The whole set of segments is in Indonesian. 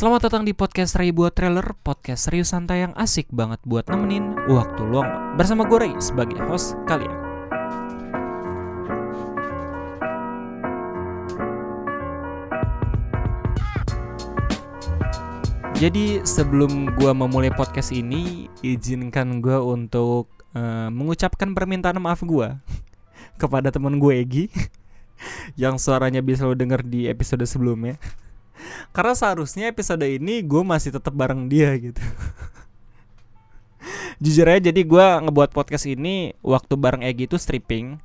Selamat datang di podcast Ray buat trailer, podcast serius santai yang asik banget buat nemenin waktu luang bersama gue Ray sebagai host kalian. Jadi sebelum gue memulai podcast ini, izinkan gue untuk uh, mengucapkan permintaan maaf gue kepada teman gue Egi yang suaranya bisa lo denger di episode sebelumnya. Karena seharusnya episode ini gue masih tetap bareng dia gitu. Jujur aja jadi gue ngebuat podcast ini waktu bareng Egi itu stripping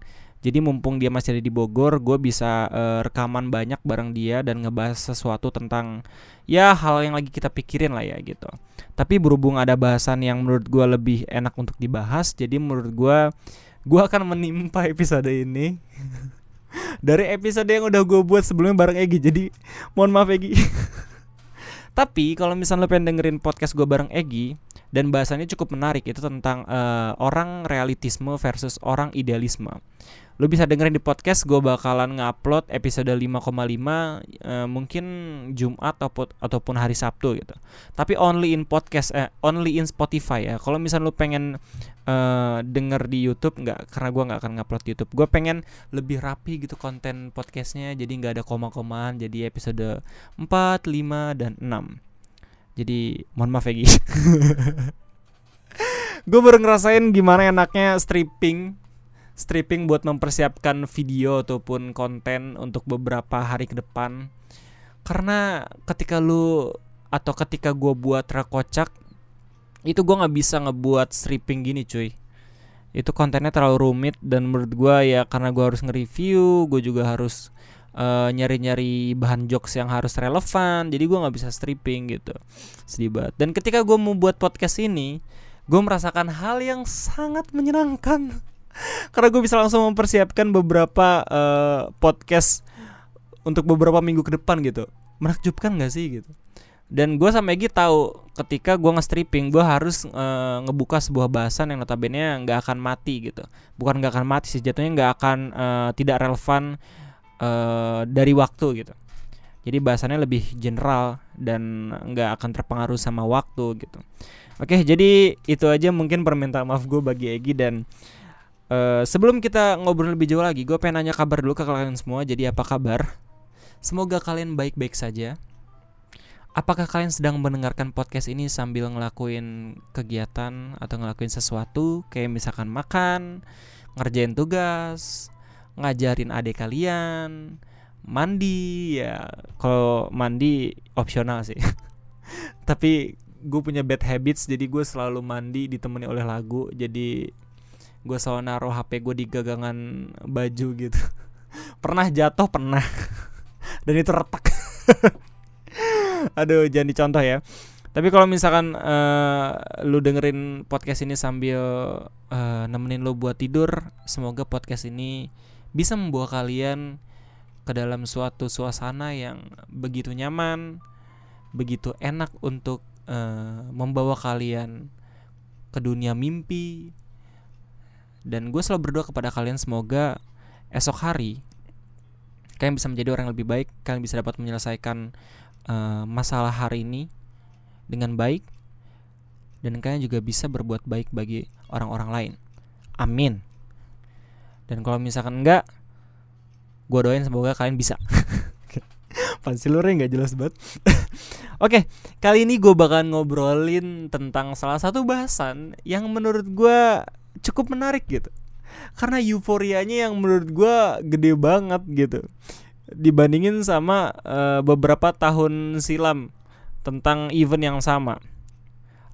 jadi mumpung dia masih ada di Bogor, gue bisa uh, rekaman banyak bareng dia dan ngebahas sesuatu tentang ya hal yang lagi kita pikirin lah ya gitu. Tapi berhubung ada bahasan yang menurut gue lebih enak untuk dibahas, jadi menurut gue gue akan menimpa episode ini dari episode yang udah gue buat sebelumnya bareng Egi. Jadi mohon maaf Egi. Tapi kalau misalnya lo pengen dengerin podcast gue bareng Egi dan bahasannya cukup menarik itu tentang uh, orang realitisme versus orang idealisme. Lu bisa dengerin di podcast gue bakalan ngupload episode 5,5 uh, mungkin Jumat ataupun ataupun hari Sabtu gitu. Tapi only in podcast eh, only in Spotify ya. Kalau misalnya lu pengen uh, denger di YouTube nggak karena gue nggak akan ngupload di YouTube. Gue pengen lebih rapi gitu konten podcastnya jadi nggak ada koma-komaan jadi episode 4, 5 dan 6. Jadi mohon maaf ya gue baru ngerasain gimana enaknya stripping stripping buat mempersiapkan video ataupun konten untuk beberapa hari ke depan. Karena ketika lu atau ketika gue buat rekocak itu gue nggak bisa ngebuat stripping gini cuy. Itu kontennya terlalu rumit dan menurut gue ya karena gue harus nge-review gue juga harus eh, nyari-nyari bahan jokes yang harus relevan jadi gue nggak bisa stripping gitu. Sedih banget. Dan ketika gue mau buat podcast ini gue merasakan hal yang sangat menyenangkan karena gue bisa langsung mempersiapkan beberapa uh, podcast untuk beberapa minggu ke depan gitu. Menakjubkan gak sih gitu? Dan gue sama Egi tahu ketika gue nge-stripping gue harus uh, ngebuka sebuah bahasan yang notabene nggak akan mati gitu. Bukan nggak akan mati sih jatuhnya nggak akan uh, tidak relevan uh, dari waktu gitu. Jadi bahasannya lebih general dan nggak akan terpengaruh sama waktu gitu. Oke jadi itu aja mungkin permintaan maaf gue bagi Egi dan Uh, sebelum kita ngobrol lebih jauh lagi, gue pengen nanya kabar dulu ke kalian semua. Jadi apa kabar? Semoga kalian baik-baik saja. Apakah kalian sedang mendengarkan podcast ini sambil ngelakuin kegiatan atau ngelakuin sesuatu kayak misalkan makan, ngerjain tugas, ngajarin adik kalian, mandi ya. Kalau mandi opsional sih. Tapi gue punya bad habits jadi gue selalu mandi ditemani oleh lagu. Jadi gue selalu naruh HP gue di gagangan baju gitu. Pernah jatuh pernah. Dan itu retak. Aduh jangan dicontoh ya. Tapi kalau misalkan uh, lu dengerin podcast ini sambil uh, nemenin lu buat tidur semoga podcast ini bisa membawa kalian ke dalam suatu suasana yang begitu nyaman begitu enak untuk uh, membawa kalian ke dunia mimpi dan gue selalu berdoa kepada kalian semoga esok hari kalian bisa menjadi orang yang lebih baik, kalian bisa dapat menyelesaikan uh, masalah hari ini dengan baik dan kalian juga bisa berbuat baik bagi orang-orang lain. Amin. Dan kalau misalkan enggak, gue doain semoga kalian bisa. Pansilurnya nggak jelas banget. Oke, kali ini gue bakal ngobrolin tentang salah satu bahasan yang menurut gue cukup menarik gitu. Karena euforianya yang menurut gue gede banget gitu. Dibandingin sama uh, beberapa tahun silam tentang event yang sama.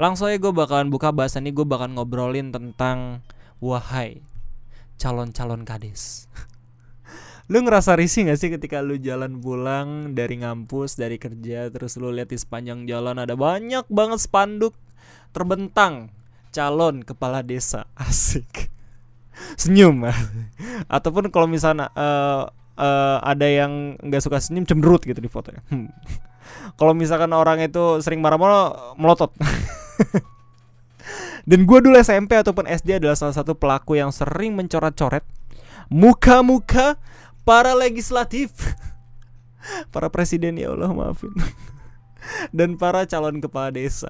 Langsung aja gue bakalan buka bahasan ini gue bakalan ngobrolin tentang wahai calon-calon kades lu ngerasa risih gak sih ketika lu jalan pulang dari ngampus dari kerja terus lu lihat di sepanjang jalan ada banyak banget spanduk terbentang calon kepala desa. Asik. Senyum. Ataupun kalau misalnya uh, uh, ada yang nggak suka senyum cemberut gitu di fotonya. Hmm. kalau misalkan orang itu sering marah-marah melotot. Dan gue dulu SMP ataupun SD adalah salah satu pelaku yang sering mencoret-coret muka-muka para legislatif. Para presiden ya Allah maafin. Dan para calon kepala desa.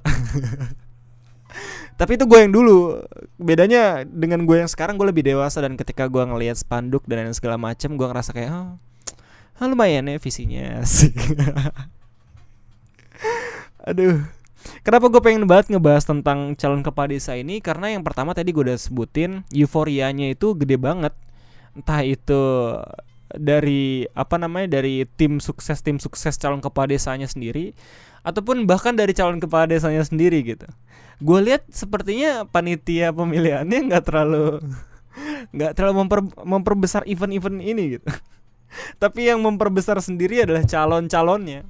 Tapi itu gue yang dulu. Bedanya dengan gue yang sekarang gue lebih dewasa dan ketika gue ngelihat spanduk dan lain segala macam, gue ngerasa kayak oh, lumayan ya visinya sih. Aduh. Kenapa gue pengen banget ngebahas tentang calon kepala desa ini? Karena yang pertama tadi gue udah sebutin euforianya itu gede banget. Entah itu dari apa namanya dari tim sukses tim sukses calon kepala desanya sendiri ataupun bahkan dari calon kepala desanya sendiri gitu. Gue lihat sepertinya panitia pemilihannya nggak terlalu nggak terlalu memper, memperbesar event-event ini gitu. Tapi yang memperbesar sendiri adalah calon-calonnya.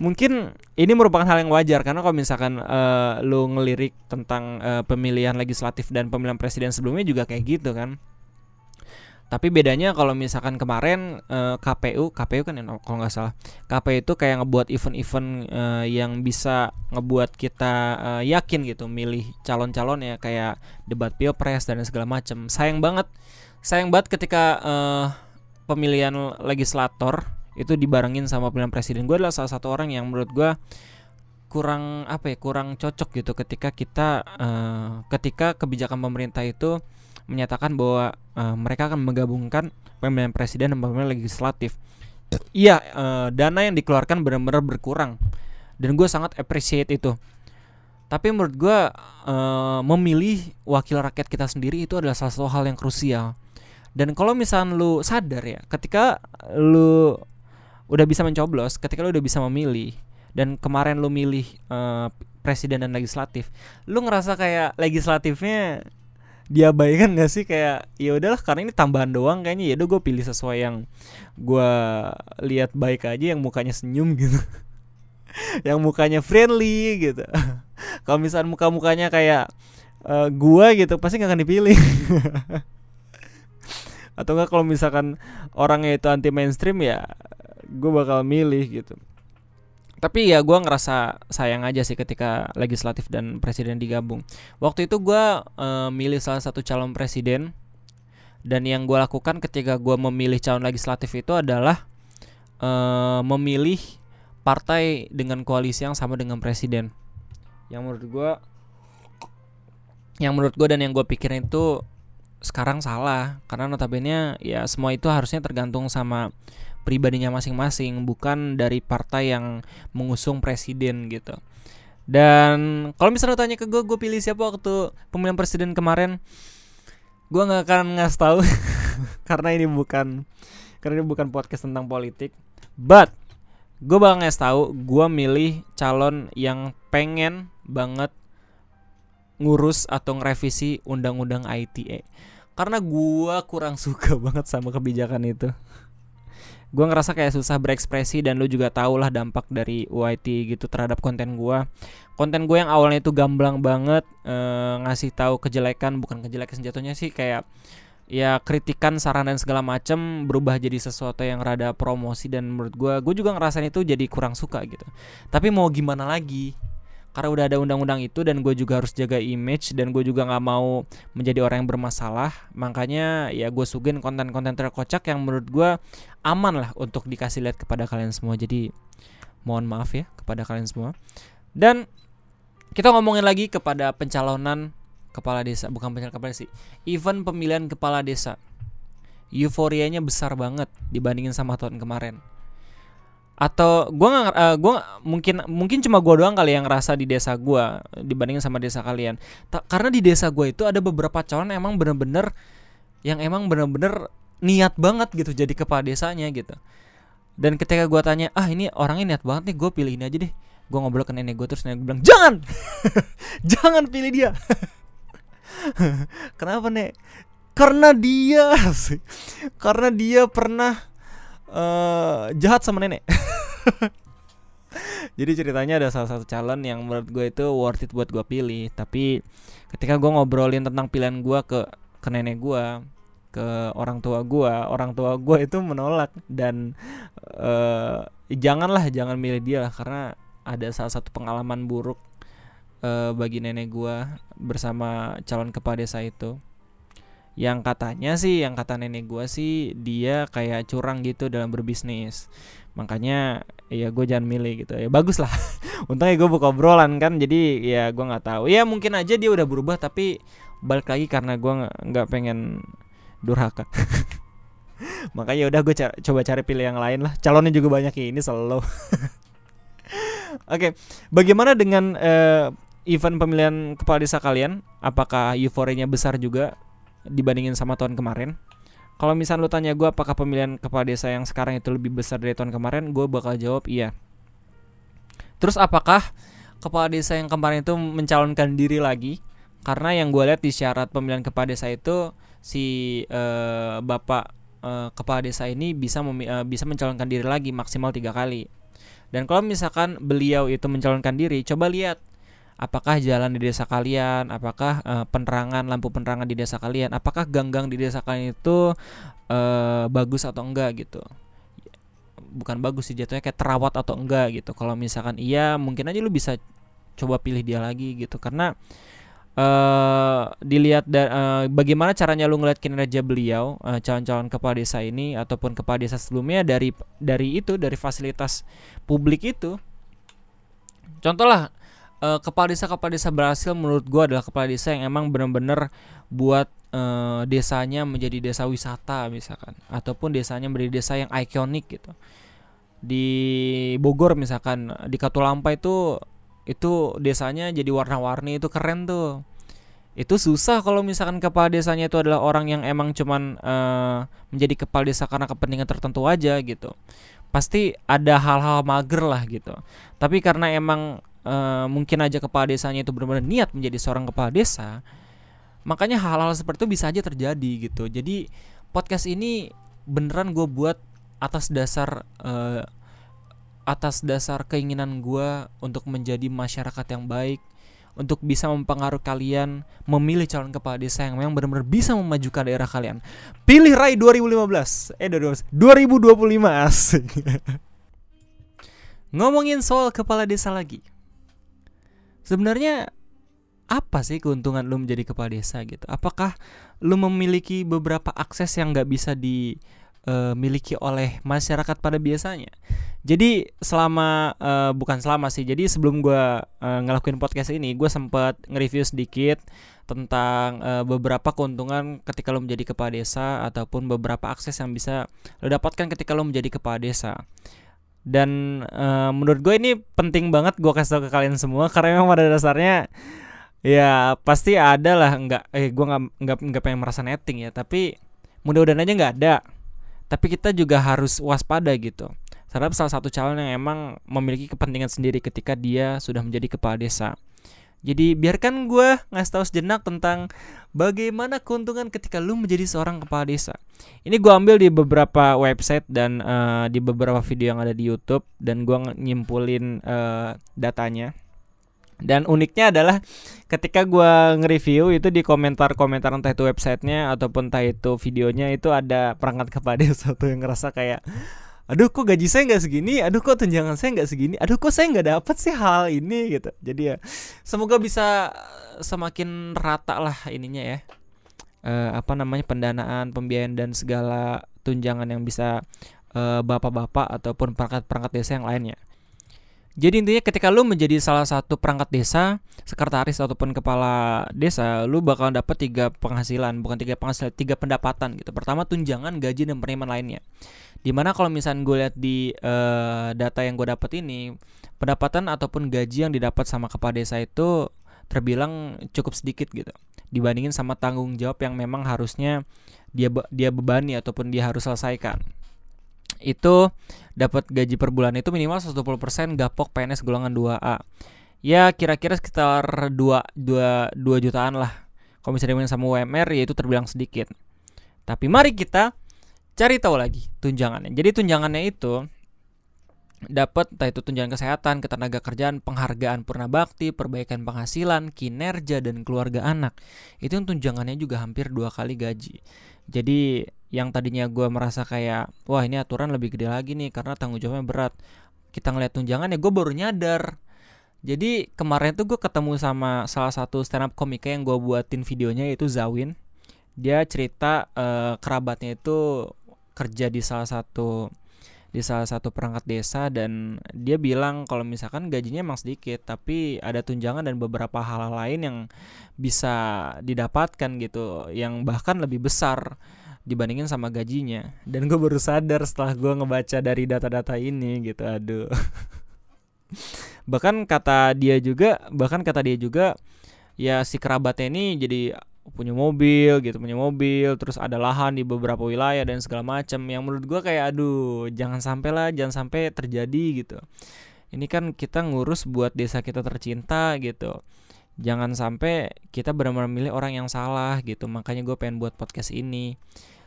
Mungkin ini merupakan hal yang wajar karena kalau misalkan uh, lu ngelirik tentang uh, pemilihan legislatif dan pemilihan presiden sebelumnya juga kayak gitu kan tapi bedanya kalau misalkan kemarin uh, eh, KPU, KPU kan ya, kalau nggak salah, KPU itu kayak ngebuat event-event uh, yang bisa ngebuat kita uh, yakin gitu milih calon-calon ya kayak debat pilpres dan segala macam. Sayang banget, sayang banget ketika uh, pemilihan legislator itu dibarengin sama pemilihan presiden. Gue adalah salah satu orang yang menurut gue kurang apa ya kurang cocok gitu ketika kita uh, ketika kebijakan pemerintah itu menyatakan bahwa uh, mereka akan menggabungkan pemilihan presiden dan pemilihan legislatif. Iya, uh, dana yang dikeluarkan benar-benar berkurang dan gue sangat appreciate itu. Tapi menurut gue uh, memilih wakil rakyat kita sendiri itu adalah salah satu hal yang krusial. Dan kalau misalnya lu sadar ya, ketika lu udah bisa mencoblos, ketika lu udah bisa memilih, dan kemarin lu milih uh, presiden dan legislatif, lu ngerasa kayak legislatifnya diabaikan gak sih? Kayak ya udahlah karena ini tambahan doang kayaknya. Ya udah gue pilih sesuai yang gue lihat baik aja yang mukanya senyum gitu. Yang mukanya friendly gitu. Kalau misalnya muka mukanya kayak uh, gua gitu pasti nggak akan dipilih. Atau enggak kalau misalkan orangnya itu anti mainstream ya gue bakal milih gitu tapi ya gue ngerasa sayang aja sih ketika legislatif dan presiden digabung. Waktu itu gue uh, milih salah satu calon presiden dan yang gue lakukan ketika gue memilih calon legislatif itu adalah uh, memilih partai dengan koalisi yang sama dengan presiden. Yang menurut gue yang menurut gue dan yang gue pikirin itu sekarang salah. Karena notabene ya semua itu harusnya tergantung sama pribadinya masing-masing bukan dari partai yang mengusung presiden gitu. Dan kalau misalnya tanya ke gue gue pilih siapa waktu pemilihan presiden kemarin gue nggak akan ngasih tahu. Karena ini bukan karena ini bukan podcast tentang politik. But gue bakal ngasih tahu gue milih calon yang pengen banget ngurus atau ngerevisi undang-undang ITE karena gue kurang suka banget sama kebijakan itu gue ngerasa kayak susah berekspresi dan lu juga tau lah dampak dari UIT gitu terhadap konten gue konten gue yang awalnya itu gamblang banget uh, ngasih tahu kejelekan bukan kejelekan jatuhnya sih kayak ya kritikan saran dan segala macem berubah jadi sesuatu yang rada promosi dan menurut gue gue juga ngerasain itu jadi kurang suka gitu. Tapi mau gimana lagi karena udah ada undang-undang itu dan gue juga harus jaga image dan gue juga nggak mau menjadi orang yang bermasalah makanya ya gue sugin konten-konten terkocak yang menurut gue aman lah untuk dikasih lihat kepada kalian semua. Jadi mohon maaf ya kepada kalian semua. Dan kita ngomongin lagi kepada pencalonan kepala desa bukan pencalonan kepala desa event pemilihan kepala desa. Euforianya besar banget dibandingin sama tahun kemarin atau gue nggak uh, gua mungkin mungkin cuma gue doang kali yang ngerasa di desa gue dibandingin sama desa kalian. Ta karena di desa gue itu ada beberapa calon emang bener-bener yang emang bener-bener niat banget gitu jadi kepala desanya gitu. Dan ketika gue tanya ah ini orangnya niat banget nih gue pilih ini aja deh. Gue ngobrol ke nenek gue terus nenek gue bilang jangan! Jangan pilih dia! Kenapa nek? Karena dia karena dia pernah uh, jahat sama nenek. Jadi ceritanya ada salah satu calon yang menurut gue itu worth it buat gue pilih. Tapi ketika gue ngobrolin tentang pilihan gue ke ke nenek gue, ke orang tua gue, orang tua gue itu menolak dan uh, janganlah jangan milih dia lah karena ada salah satu pengalaman buruk uh, bagi nenek gue bersama calon kepala desa itu yang katanya sih yang kata nenek gue sih dia kayak curang gitu dalam berbisnis. Makanya ya gue jangan milih gitu. Ya bagus lah. Untungnya gue buka obrolan kan jadi ya gue nggak tahu. Ya mungkin aja dia udah berubah tapi balik lagi karena gue nggak pengen durhaka. Makanya udah gue coba cari pilih yang lain lah. Calonnya juga banyak ini selalu. Oke bagaimana dengan uh, event pemilihan kepala desa kalian? Apakah euforianya besar juga dibandingin sama tahun kemarin. Kalau misal lu tanya gue apakah pemilihan kepala desa yang sekarang itu lebih besar dari tahun kemarin gue bakal jawab iya. Terus apakah kepala desa yang kemarin itu mencalonkan diri lagi? Karena yang gue lihat di syarat pemilihan kepala desa itu si uh, bapak uh, kepala desa ini bisa uh, bisa mencalonkan diri lagi maksimal tiga kali. Dan kalau misalkan beliau itu mencalonkan diri coba lihat apakah jalan di desa kalian? Apakah uh, penerangan lampu penerangan di desa kalian? Apakah gang-gang di desa kalian itu uh, bagus atau enggak gitu? Bukan bagus sih jatuhnya kayak terawat atau enggak gitu. Kalau misalkan iya mungkin aja lu bisa coba pilih dia lagi gitu. Karena uh, dilihat uh, bagaimana caranya lu ngeliat kinerja beliau uh, calon-calon kepala desa ini ataupun kepala desa sebelumnya dari dari itu dari fasilitas publik itu. Contoh lah uh, kepala desa kepala desa berhasil menurut gua adalah kepala desa yang emang bener-bener buat uh, desanya menjadi desa wisata misalkan ataupun desanya menjadi desa yang ikonik gitu. Di Bogor misalkan di Katulampa itu itu desanya jadi warna-warni itu keren tuh. Itu susah kalau misalkan kepala desanya itu adalah orang yang emang cuman uh, menjadi kepala desa karena kepentingan tertentu aja gitu. Pasti ada hal-hal mager lah gitu. Tapi karena emang uh, mungkin aja kepala desanya itu benar-benar niat menjadi seorang kepala desa makanya hal-hal seperti itu bisa aja terjadi gitu jadi podcast ini beneran gue buat atas dasar uh, atas dasar keinginan gue untuk menjadi masyarakat yang baik untuk bisa mempengaruhi kalian memilih calon kepala desa yang memang benar-benar bisa memajukan daerah kalian. Pilih Rai 2015. Eh 2015. 2025 asik. Ngomongin soal kepala desa lagi. Sebenarnya apa sih keuntungan lu menjadi kepala desa gitu? Apakah lu memiliki beberapa akses yang nggak bisa dimiliki uh, oleh masyarakat pada biasanya? Jadi selama uh, bukan selama sih. Jadi sebelum gue uh, ngelakuin podcast ini, gue sempat nge-review sedikit tentang uh, beberapa keuntungan ketika lo menjadi kepala desa ataupun beberapa akses yang bisa lo dapatkan ketika lo menjadi kepala desa. Dan uh, menurut gue ini penting banget gue kasih tau ke kalian semua karena memang pada dasarnya ya pasti ada lah nggak eh gue nggak nggak nggak pengen merasa netting ya tapi mudah-mudahan aja nggak ada tapi kita juga harus waspada gitu terhadap salah satu calon yang emang memiliki kepentingan sendiri ketika dia sudah menjadi kepala desa. Jadi biarkan gue ngasih tahu sejenak tentang bagaimana keuntungan ketika lu menjadi seorang kepala desa. Ini gue ambil di beberapa website dan uh, di beberapa video yang ada di YouTube dan gue nyimpulin uh, datanya. Dan uniknya adalah ketika gue nge-review itu di komentar-komentar entah itu websitenya ataupun entah itu videonya itu ada perangkat kepala desa tuh yang ngerasa kayak aduh kok gaji saya nggak segini? Aduh kok tunjangan saya nggak segini? Aduh kok saya nggak dapat sih hal ini? Gitu. Jadi ya semoga bisa semakin rata lah ininya ya uh, apa namanya pendanaan pembiayaan dan segala tunjangan yang bisa uh, bapak-bapak ataupun perangkat-perangkat desa yang lainnya jadi intinya ketika lu menjadi salah satu perangkat desa, sekretaris ataupun kepala desa, lu bakal dapat tiga penghasilan, bukan tiga penghasilan, tiga pendapatan gitu. Pertama tunjangan, gaji dan penerimaan lainnya. Di mana kalau misalnya gue lihat di uh, data yang gue dapat ini, pendapatan ataupun gaji yang didapat sama kepala desa itu terbilang cukup sedikit gitu dibandingin sama tanggung jawab yang memang harusnya dia dia bebani ataupun dia harus selesaikan. Itu dapat gaji per bulan itu minimal 120% gapok PNS golongan 2A ya kira-kira sekitar 2, 2, 2 jutaan lah. Kalau misalnya sama UMR ya itu terbilang sedikit. Tapi mari kita cari tahu lagi tunjangannya. Jadi tunjangannya itu dapat entah itu tunjangan kesehatan, ketenaga kerjaan, penghargaan purna bakti, perbaikan penghasilan, kinerja dan keluarga anak. Itu tunjangannya juga hampir dua kali gaji. Jadi yang tadinya gue merasa kayak wah ini aturan lebih gede lagi nih karena tanggung jawabnya berat. Kita ngeliat tunjangannya gue baru nyadar. Jadi kemarin tuh gue ketemu sama salah satu stand up komika yang gue buatin videonya yaitu Zawin. Dia cerita uh, kerabatnya itu kerja di salah satu di salah satu perangkat desa dan dia bilang kalau misalkan gajinya emang sedikit tapi ada tunjangan dan beberapa hal lain yang bisa didapatkan gitu yang bahkan lebih besar dibandingin sama gajinya. Dan gue baru sadar setelah gue ngebaca dari data-data ini gitu aduh. Bahkan kata dia juga bahkan kata dia juga ya si kerabatnya ini jadi punya mobil gitu punya mobil terus ada lahan di beberapa wilayah dan segala macam. Yang menurut gue kayak aduh jangan sampai lah jangan sampai terjadi gitu. Ini kan kita ngurus buat desa kita tercinta gitu. Jangan sampai kita benar-benar milih orang yang salah gitu. Makanya gue pengen buat podcast ini.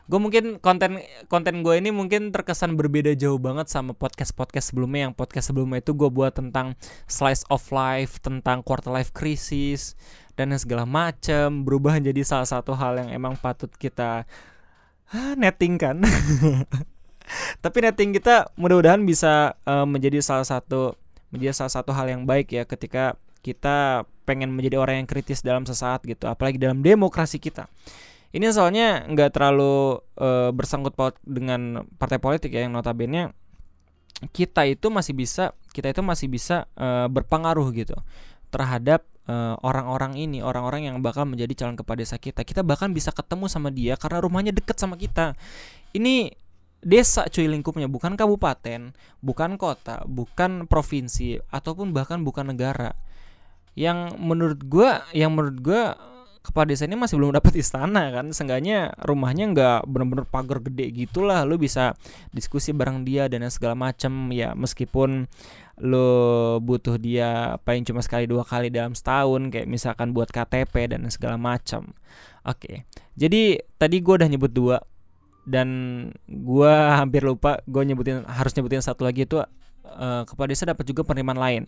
Gue mungkin konten konten gue ini mungkin terkesan berbeda jauh banget sama podcast podcast sebelumnya. Yang podcast sebelumnya itu gue buat tentang slice of life tentang quarter life crisis dan segala macam berubah jadi salah satu hal yang emang patut kita ah, netting kan. Tapi netting kita mudah-mudahan bisa uh, menjadi salah satu menjadi salah satu hal yang baik ya ketika kita pengen menjadi orang yang kritis dalam sesaat gitu apalagi dalam demokrasi kita. Ini soalnya nggak terlalu uh, bersangkut paut dengan partai politik ya yang notabene kita itu masih bisa kita itu masih bisa uh, berpengaruh gitu terhadap orang-orang uh, ini, orang-orang yang bakal menjadi calon kepala desa kita. Kita bahkan bisa ketemu sama dia karena rumahnya deket sama kita. Ini desa cuy lingkupnya, bukan kabupaten, bukan kota, bukan provinsi, ataupun bahkan bukan negara. Yang menurut gua, yang menurut gua kepala desa ini masih belum dapat istana kan. Seenggaknya rumahnya nggak bener-bener pagar gede gitulah. Lu bisa diskusi bareng dia dan segala macem. Ya meskipun lo butuh dia paling cuma sekali dua kali dalam setahun kayak misalkan buat KTP dan segala macam. Oke, jadi tadi gue udah nyebut dua dan gue hampir lupa gue nyebutin harus nyebutin satu lagi itu uh, kepala desa dapat juga penerimaan lain.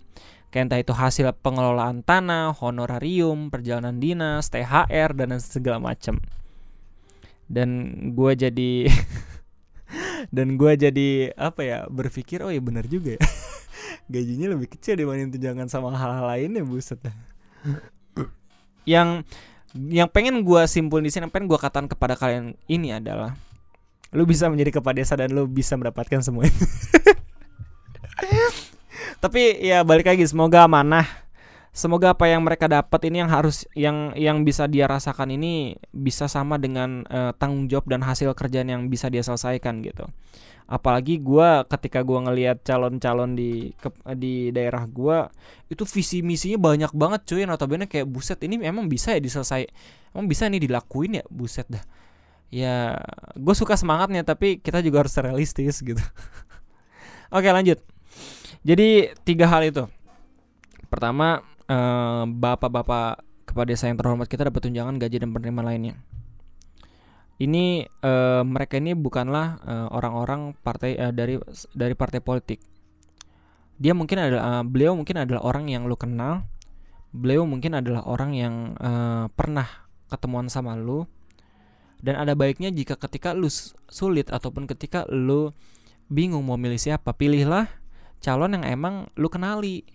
Kayak entah itu hasil pengelolaan tanah, honorarium, perjalanan dinas, THR dan segala macam. Dan gue jadi dan gue jadi apa ya berpikir oh ya benar juga ya. Gajinya lebih kecil dibanding tunjangan sama hal-hal lainnya buset. Yang yang pengen gue simpul di sini pengen gue katakan kepada kalian ini adalah lu bisa menjadi kepala desa dan lu bisa mendapatkan semua itu tapi ya balik lagi semoga amanah. Semoga apa yang mereka dapat ini yang harus yang yang bisa dia rasakan ini bisa sama dengan uh, tanggung jawab dan hasil kerjaan yang bisa dia selesaikan gitu. Apalagi gue ketika gue ngelihat calon-calon di ke, di daerah gue itu visi misinya banyak banget cuy. Notabene kayak buset ini emang bisa ya diselesai emang bisa nih dilakuin ya? Buset dah. Ya gue suka semangatnya tapi kita juga harus realistis gitu. Oke lanjut jadi tiga hal itu pertama eh, bapak-bapak kepada desa yang terhormat kita dapat tunjangan gaji dan penerimaan lainnya ini uh, mereka ini bukanlah uh, orang-orang partai uh, dari dari partai politik. Dia mungkin adalah uh, beliau mungkin adalah orang yang lu kenal. Beliau mungkin adalah orang yang uh, pernah ketemuan sama lu. Dan ada baiknya jika ketika lu sulit ataupun ketika lu bingung mau milih siapa, pilihlah calon yang emang lu kenali.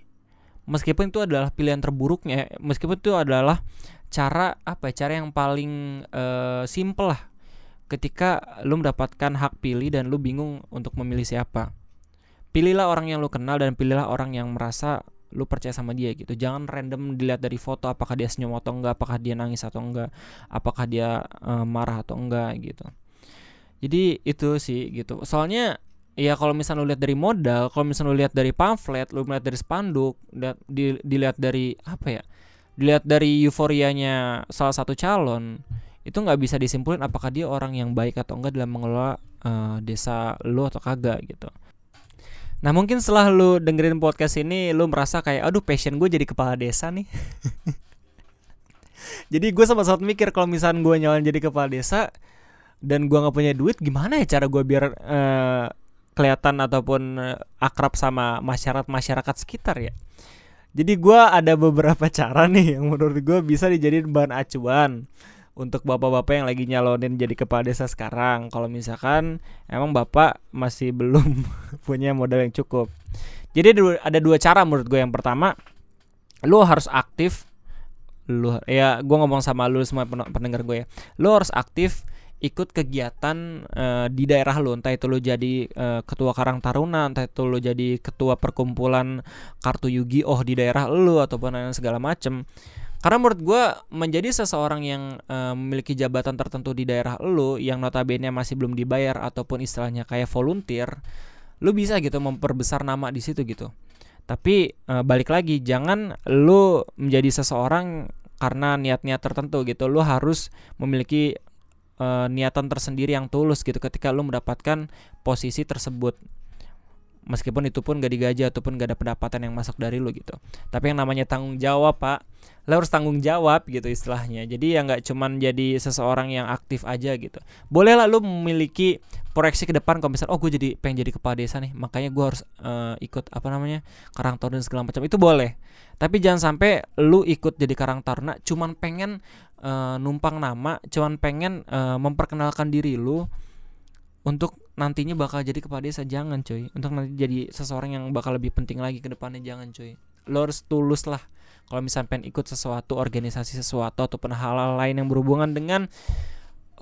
Meskipun itu adalah pilihan terburuknya, meskipun itu adalah cara apa ya, cara yang paling uh, simple lah ketika lu mendapatkan hak pilih dan lu bingung untuk memilih siapa. Pilihlah orang yang lu kenal dan pilihlah orang yang merasa lu percaya sama dia gitu. Jangan random dilihat dari foto apakah dia senyum atau enggak, apakah dia nangis atau enggak, apakah dia uh, marah atau enggak gitu. Jadi itu sih gitu. Soalnya ya kalau misalnya lu lihat dari modal, kalau misalnya lu lihat dari pamflet, lu melihat dari spanduk, di, dilihat dari apa ya? Dilihat dari euforianya salah satu calon itu nggak bisa disimpulin apakah dia orang yang baik atau enggak dalam mengelola uh, desa lu atau kagak gitu. Nah mungkin setelah lu dengerin podcast ini lu merasa kayak aduh passion gue jadi kepala desa nih. jadi gue sempat sempat mikir kalau misalnya gue nyalon jadi kepala desa dan gue nggak punya duit gimana ya cara gue biar uh, kelihatan ataupun uh, akrab sama masyarakat masyarakat sekitar ya. Jadi gue ada beberapa cara nih yang menurut gue bisa dijadiin bahan acuan untuk bapak-bapak yang lagi nyalonin jadi kepala desa sekarang. Kalau misalkan emang bapak masih belum punya modal yang cukup. Jadi ada dua cara menurut gue yang pertama lu harus aktif lu ya gue ngomong sama lu semua pendengar gue ya. Lu harus aktif ikut kegiatan uh, di daerah lu. Entah itu lu jadi uh, ketua Karang Taruna entah itu lu jadi ketua perkumpulan kartu Yugi oh di daerah lu ataupun yang segala macem. Karena menurut gue menjadi seseorang yang uh, memiliki jabatan tertentu di daerah lu yang notabene masih belum dibayar ataupun istilahnya kayak volunteer lu bisa gitu memperbesar nama di situ gitu. Tapi uh, balik lagi jangan lu menjadi seseorang karena niat-niat tertentu gitu. Lu harus memiliki uh, niatan tersendiri yang tulus gitu ketika lu mendapatkan posisi tersebut. Meskipun itu pun gak digaji ataupun gak ada pendapatan yang masuk dari lu gitu. Tapi yang namanya tanggung jawab pak lo harus tanggung jawab gitu istilahnya. Jadi ya nggak cuman jadi seseorang yang aktif aja gitu. Bolehlah lu memiliki proyeksi ke depan kalau misalnya oh gue jadi pengen jadi kepala desa nih makanya gue harus uh, ikut apa namanya karang taruna segala macam. Itu boleh. Tapi jangan sampai lu ikut jadi karang taruna cuman pengen uh, numpang nama cuman pengen uh, memperkenalkan diri lu untuk nantinya bakal jadi kepala desa. Jangan cuy. Untuk nanti jadi seseorang yang bakal lebih penting lagi ke depannya. Jangan cuy. Lo harus tulus lah. Kalau misalnya pengen ikut sesuatu organisasi sesuatu ataupun hal-hal lain yang berhubungan dengan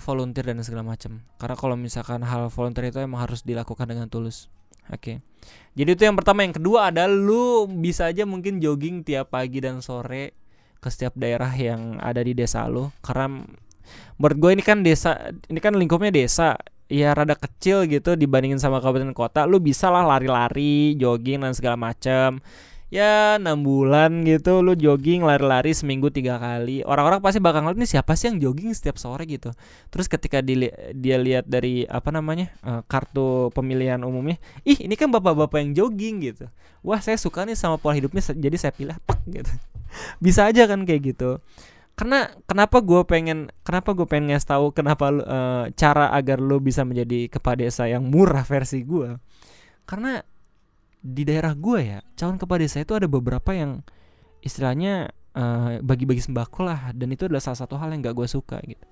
volunteer dan segala macam. Karena kalau misalkan hal volunteer itu emang harus dilakukan dengan tulus. Oke. Okay. jadi itu yang pertama. Yang kedua adalah lu bisa aja mungkin jogging tiap pagi dan sore ke setiap daerah yang ada di desa lu. Karena menurut gue ini kan desa ini kan lingkupnya desa. Ya rada kecil gitu dibandingin sama kabupaten kota. Lu bisa lah lari-lari jogging dan segala macam ya enam bulan gitu lu jogging lari-lari seminggu tiga kali. Orang-orang pasti bakal ngeliat nih siapa sih yang jogging setiap sore? gitu. Terus ketika di, dia lihat dari apa namanya uh, kartu pemilihan umumnya ih ini kan bapak-bapak yang jogging gitu. Wah saya suka nih sama pola hidupnya jadi saya pilih pak gitu bisa aja kan kayak gitu. Karena kenapa gue pengen kenapa gue pengen ngasih tahu kenapa uh, cara agar lo bisa menjadi kepala desa yang murah versi gue karena di daerah gue ya calon kepala desa itu ada beberapa yang istilahnya uh, bagi-bagi sembako lah dan itu adalah salah satu hal yang gak gue suka gitu.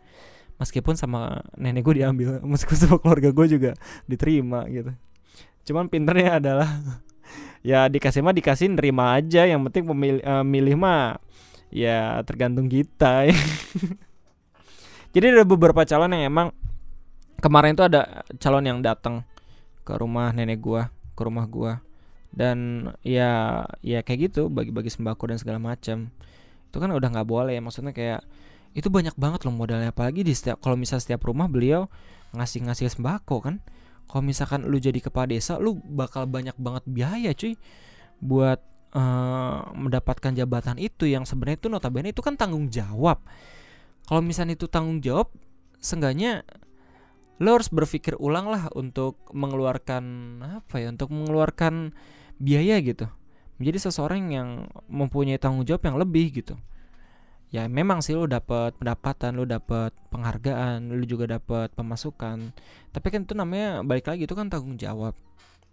Meskipun sama nenek gue diambil meskipun sama keluarga gue juga diterima gitu. Cuman pinternya adalah ya dikasih mah dikasih nerima aja yang penting pemilih uh, milih mah ya tergantung kita. Jadi ada beberapa calon yang emang kemarin itu ada calon yang datang ke rumah nenek gua, ke rumah gua. Dan ya ya kayak gitu bagi-bagi sembako dan segala macam. Itu kan udah nggak boleh ya maksudnya kayak itu banyak banget loh modalnya apalagi di setiap kalau misal setiap rumah beliau ngasih-ngasih sembako kan. Kalau misalkan lu jadi kepala desa lu bakal banyak banget biaya cuy buat uh, mendapatkan jabatan itu yang sebenarnya itu notabene itu kan tanggung jawab. Kalau misalnya itu tanggung jawab, seenggaknya lo harus berpikir ulang lah untuk mengeluarkan apa ya, untuk mengeluarkan biaya gitu. Menjadi seseorang yang mempunyai tanggung jawab yang lebih gitu. Ya memang sih lo dapat pendapatan, lo dapat penghargaan, lo juga dapat pemasukan. Tapi kan itu namanya balik lagi itu kan tanggung jawab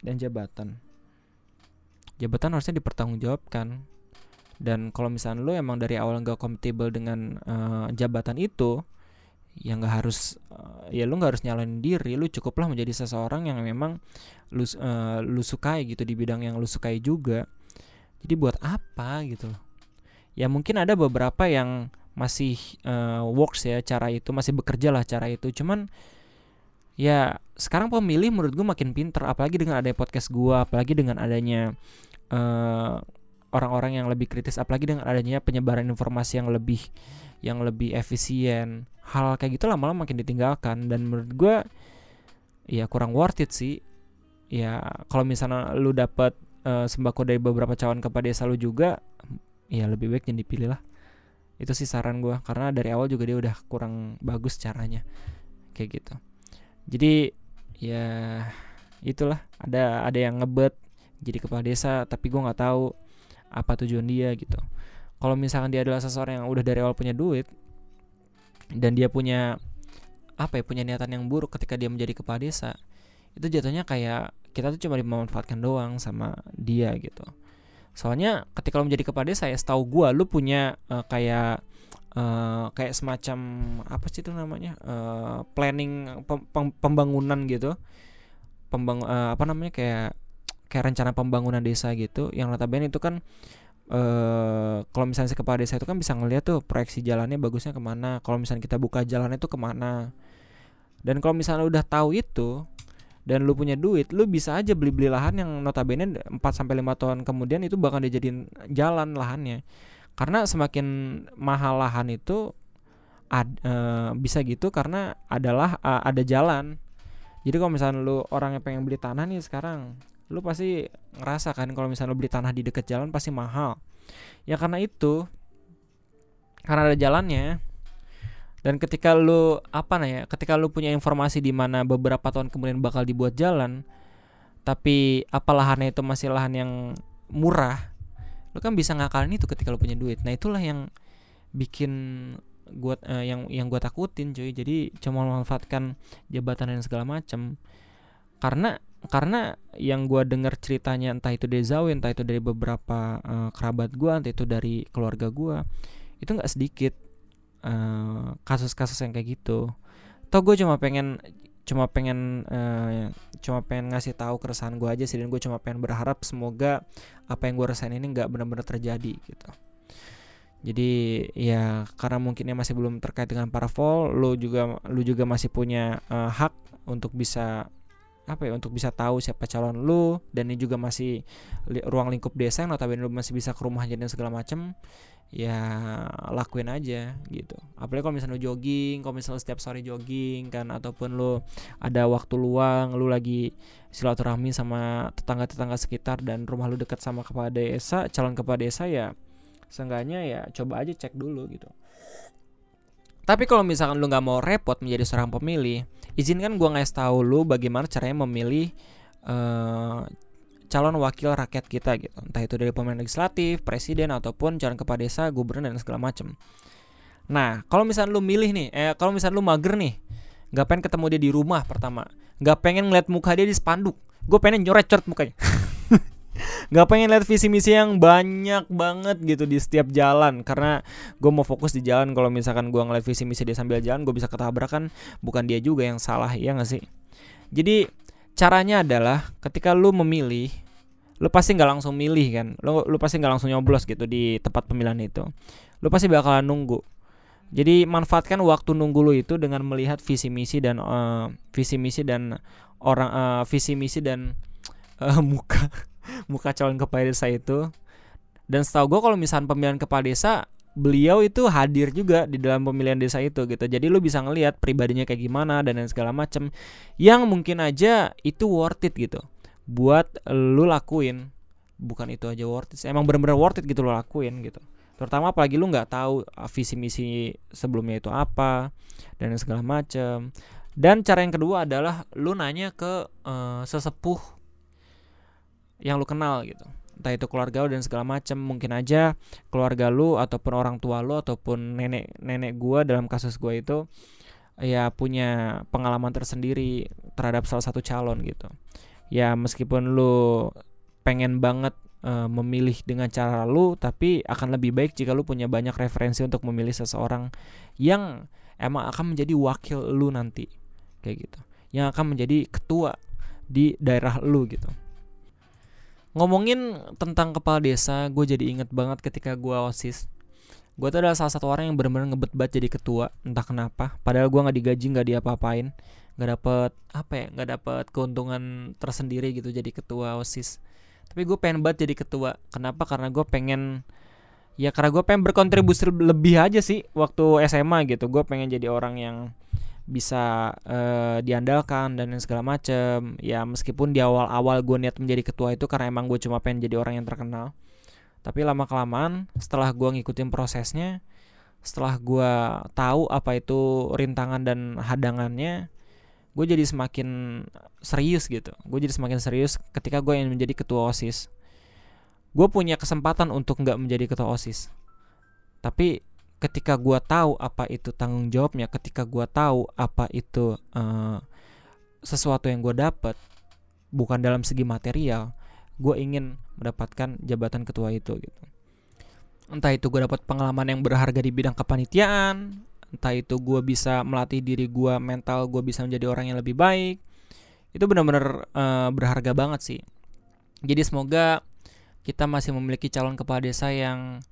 dan jabatan. Jabatan harusnya dipertanggungjawabkan. Dan kalau misalnya lu emang dari awal nggak kompatibel dengan uh, jabatan itu ya nggak harus uh, ya lu nggak harus nyalain diri. Lu cukuplah menjadi seseorang yang memang lu uh, lu sukai gitu di bidang yang lu sukai juga. Jadi buat apa gitu ya mungkin ada beberapa yang masih uh, works ya cara itu masih bekerja lah cara itu. Cuman ya sekarang pemilih menurut gue makin pinter apalagi dengan adanya podcast gue apalagi dengan adanya eh, orang-orang yang lebih kritis apalagi dengan adanya penyebaran informasi yang lebih yang lebih efisien. Hal kayak gitu lama-lama makin ditinggalkan. Dan menurut gue ya kurang worth it sih. Ya kalau misalnya lu dapat uh, sembako dari beberapa calon kepala desa lu juga ya lebih baik jangan dipilih lah. Itu sih saran gue karena dari awal juga dia udah kurang bagus caranya kayak gitu. Jadi ya itulah ada ada yang ngebet jadi kepala desa tapi gue nggak tahu apa tujuan dia gitu. Kalau misalkan dia adalah seseorang yang udah dari awal punya duit dan dia punya apa ya punya niatan yang buruk ketika dia menjadi kepala desa itu jatuhnya kayak kita tuh cuma dimanfaatkan doang sama dia gitu soalnya ketika lo menjadi kepala desa ya setahu gue lu punya uh, kayak uh, kayak semacam apa sih itu namanya uh, planning pem pembangunan gitu. Pembang uh, apa namanya kayak kayak rencana pembangunan desa gitu. Yang notabene itu kan Uh, kalau misalnya si kepala desa itu kan bisa ngeliat tuh proyeksi jalannya bagusnya ke mana. Kalau misalnya kita buka jalan itu ke mana. Dan kalau misalnya udah tahu itu dan lu punya duit, lu bisa aja beli-beli lahan yang notabene 4 sampai 5 tahun kemudian itu bakal dijadiin jalan lahannya. Karena semakin mahal lahan itu ad, e, bisa gitu karena adalah e, ada jalan. Jadi kalau misalnya lu orang yang pengen beli tanah nih sekarang, lu pasti ngerasa kan kalau misalnya lu beli tanah di dekat jalan pasti mahal. Ya karena itu karena ada jalannya dan ketika lu apa nih ya ketika lu punya informasi di mana beberapa tahun kemudian bakal dibuat jalan tapi apa lahannya itu masih lahan yang murah lu kan bisa ngakalin itu ketika lu punya duit. Nah itulah yang bikin gua uh, yang yang gua takutin cuy. Jadi cuma memanfaatkan jabatan dan segala macam karena karena yang gua dengar ceritanya entah itu dari Zawi entah itu dari beberapa uh, kerabat gua entah itu dari keluarga gua itu nggak sedikit Eh, kasus-kasus uh, yang kayak gitu. Toh gue cuma pengen cuma pengen uh, cuma pengen ngasih tahu keresahan gue aja sih dan gue cuma pengen berharap semoga apa yang gue rasain ini nggak benar-benar terjadi gitu. Jadi ya karena mungkinnya masih belum terkait dengan parafol lu juga lu juga masih punya uh, hak untuk bisa apa ya untuk bisa tahu siapa calon lu dan ini juga masih li ruang lingkup desa yang notabene lu masih bisa ke rumahnya dan segala macam ya lakuin aja gitu. Apalagi kalau misalnya lu jogging kalau misalnya setiap sore jogging kan ataupun lu ada waktu luang lu lagi silaturahmi sama tetangga-tetangga sekitar dan rumah lu dekat sama kepala desa calon kepala desa ya seenggaknya ya coba aja cek dulu gitu tapi kalau misalkan lu nggak mau repot menjadi seorang pemilih izinkan gua ngasih tahu lu bagaimana caranya memilih uh, calon wakil rakyat kita gitu. Entah itu dari pemain legislatif presiden ataupun calon kepala desa gubernur dan segala macem. Nah kalau misalnya lu milih nih eh kalau misalnya lu mager nih nggak pengen ketemu dia di rumah pertama nggak pengen ngeliat muka dia di spanduk gue pengen nyoret cort mukanya nggak pengen lihat visi misi yang banyak banget gitu di setiap jalan. Karena gue mau fokus di jalan. Kalau misalkan gue ngeliat visi misi dia sambil jalan gue bisa ketabrak kan. Bukan dia juga yang salah ya nggak sih? Jadi caranya adalah ketika lu memilih lu pasti nggak langsung milih kan. Lu lu pasti nggak langsung nyoblos gitu di tempat pemilihan itu. Lu pasti bakalan nunggu. Jadi manfaatkan waktu nunggu lu itu dengan melihat visi misi dan uh, visi misi dan orang uh, visi misi dan uh, muka muka calon kepala desa itu dan setahu gue kalau misalnya pemilihan kepala desa beliau itu hadir juga di dalam pemilihan desa itu gitu. Jadi lu bisa ngelihat pribadinya kayak gimana dan segala macem yang mungkin aja itu worth it gitu. Buat lu lakuin. Bukan itu aja worth it. Emang bener-bener worth it gitu lu lakuin gitu. Terutama apalagi lu nggak tahu uh, visi misi sebelumnya itu apa dan segala macem. Dan cara yang kedua adalah lu nanya ke uh, sesepuh yang lu kenal gitu. Entah itu keluarga lu dan segala macam mungkin aja keluarga lu ataupun orang tua lu ataupun nenek nenek gua dalam kasus gua itu ya punya pengalaman tersendiri terhadap salah satu calon gitu. Ya meskipun lu pengen banget uh, memilih dengan cara lu tapi akan lebih baik jika lu punya banyak referensi untuk memilih seseorang yang emang akan menjadi wakil lu nanti kayak gitu. Yang akan menjadi ketua di daerah lu gitu ngomongin tentang kepala desa gue jadi inget banget ketika gue osis. Gue tuh adalah salah satu orang yang benar-benar ngebet banget jadi ketua entah kenapa. Padahal gue nggak digaji nggak diapa-apain. Nggak dapet apa ya nggak dapet keuntungan tersendiri gitu jadi ketua osis. Tapi gue pengen banget jadi ketua. Kenapa? Karena gue pengen ya karena gue pengen berkontribusi lebih aja sih waktu SMA gitu. Gue pengen jadi orang yang bisa uh, diandalkan dan segala macem. Ya meskipun di awal-awal gue niat menjadi ketua itu karena emang gue cuma pengen jadi orang yang terkenal. Tapi lama kelamaan setelah gue ngikutin prosesnya setelah gue tahu apa itu rintangan dan hadangannya gue jadi semakin serius gitu. Gue jadi semakin serius ketika gue ingin menjadi ketua osis. Gue punya kesempatan untuk nggak menjadi ketua osis. Tapi ketika gua tahu apa itu tanggung jawabnya ketika gua tahu apa itu uh, sesuatu yang gua dapat bukan dalam segi material gue ingin mendapatkan jabatan ketua itu gitu. Entah itu gue dapat pengalaman yang berharga di bidang kepanitiaan entah itu gue bisa melatih diri gue mental gue bisa menjadi orang yang lebih baik itu benar-benar uh, berharga banget sih. Jadi semoga kita masih memiliki calon kepala desa yang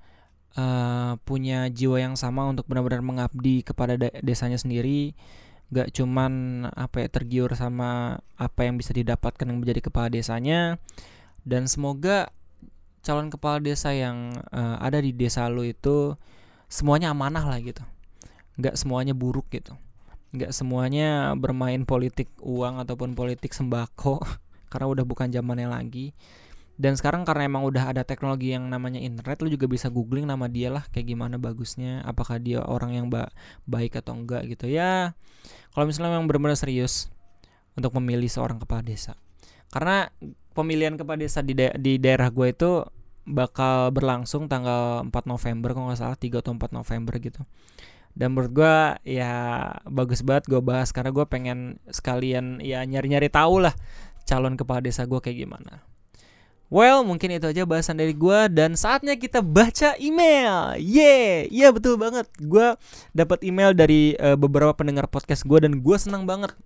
uh, punya jiwa yang sama untuk benar-benar mengabdi kepada desanya sendiri. Gak cuman apa ya tergiur sama apa yang bisa didapatkan yang menjadi kepala desanya. Dan semoga calon kepala desa yang uh, ada di desa lu itu semuanya amanah lah gitu. Nggak semuanya buruk gitu. Nggak semuanya bermain politik uang ataupun politik sembako karena udah bukan zamannya lagi dan sekarang karena emang udah ada teknologi yang namanya internet lu juga bisa googling nama dia lah kayak gimana bagusnya apakah dia orang yang ba baik atau enggak gitu. Ya kalau misalnya memang benar-benar serius untuk memilih seorang kepala desa. Karena pemilihan kepala desa di, da di daerah gue itu bakal berlangsung tanggal 4 November kalau nggak salah 3 atau 4 November gitu. Dan menurut gue ya bagus banget gue bahas karena gue pengen sekalian ya nyari-nyari tahu lah calon kepala desa gue kayak gimana Well, mungkin itu aja bahasan dari gue dan saatnya kita baca email. Yeah, iya betul banget. Gue dapat email dari uh, beberapa pendengar podcast gue dan gue senang banget.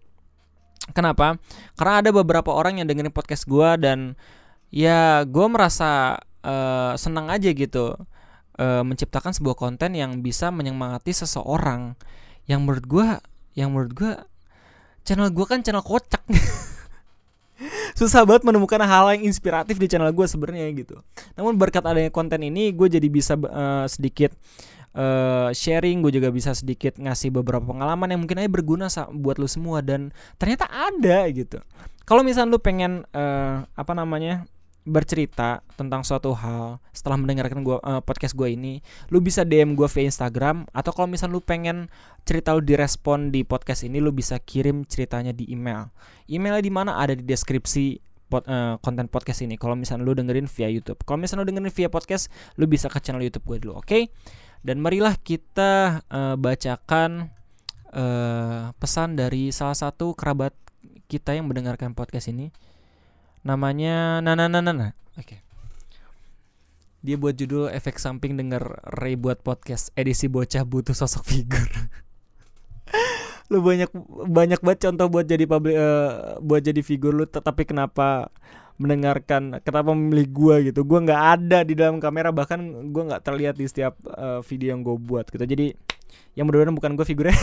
Kenapa? Karena ada beberapa orang yang dengerin podcast gue dan ya gue merasa uh, senang aja gitu uh, menciptakan sebuah konten yang bisa menyemangati seseorang yang menurut gue, yang menurut gue channel gue kan channel kocak. susah banget menemukan hal yang inspiratif di channel gue sebenarnya gitu. Namun berkat adanya konten ini gue jadi bisa uh, sedikit uh, sharing, gue juga bisa sedikit ngasih beberapa pengalaman yang mungkin aja berguna buat lu semua dan ternyata ada gitu. Kalau misalnya lu pengen uh, apa namanya bercerita tentang suatu hal setelah mendengarkan gua uh, podcast gue ini, lu bisa DM gue via Instagram atau kalau misalnya lu pengen cerita lu direspon di podcast ini, lu bisa kirim ceritanya di email. Emailnya di mana ada di deskripsi pod, uh, konten podcast ini. Kalau misalnya lu dengerin via YouTube, kalau misalnya lu dengerin via podcast, lu bisa ke channel YouTube gue dulu, oke? Okay? Dan marilah kita uh, bacakan uh, pesan dari salah satu kerabat kita yang mendengarkan podcast ini namanya Nana Nana Nana. Oke. Okay. Dia buat judul efek samping denger Ray buat podcast edisi bocah butuh sosok figur. lu banyak banyak banget contoh buat jadi public uh, buat jadi figur lu tetapi kenapa mendengarkan kenapa memilih gua gitu gua nggak ada di dalam kamera bahkan gua nggak terlihat di setiap uh, video yang gue buat gitu jadi yang mudah-mudahan bukan gue figurnya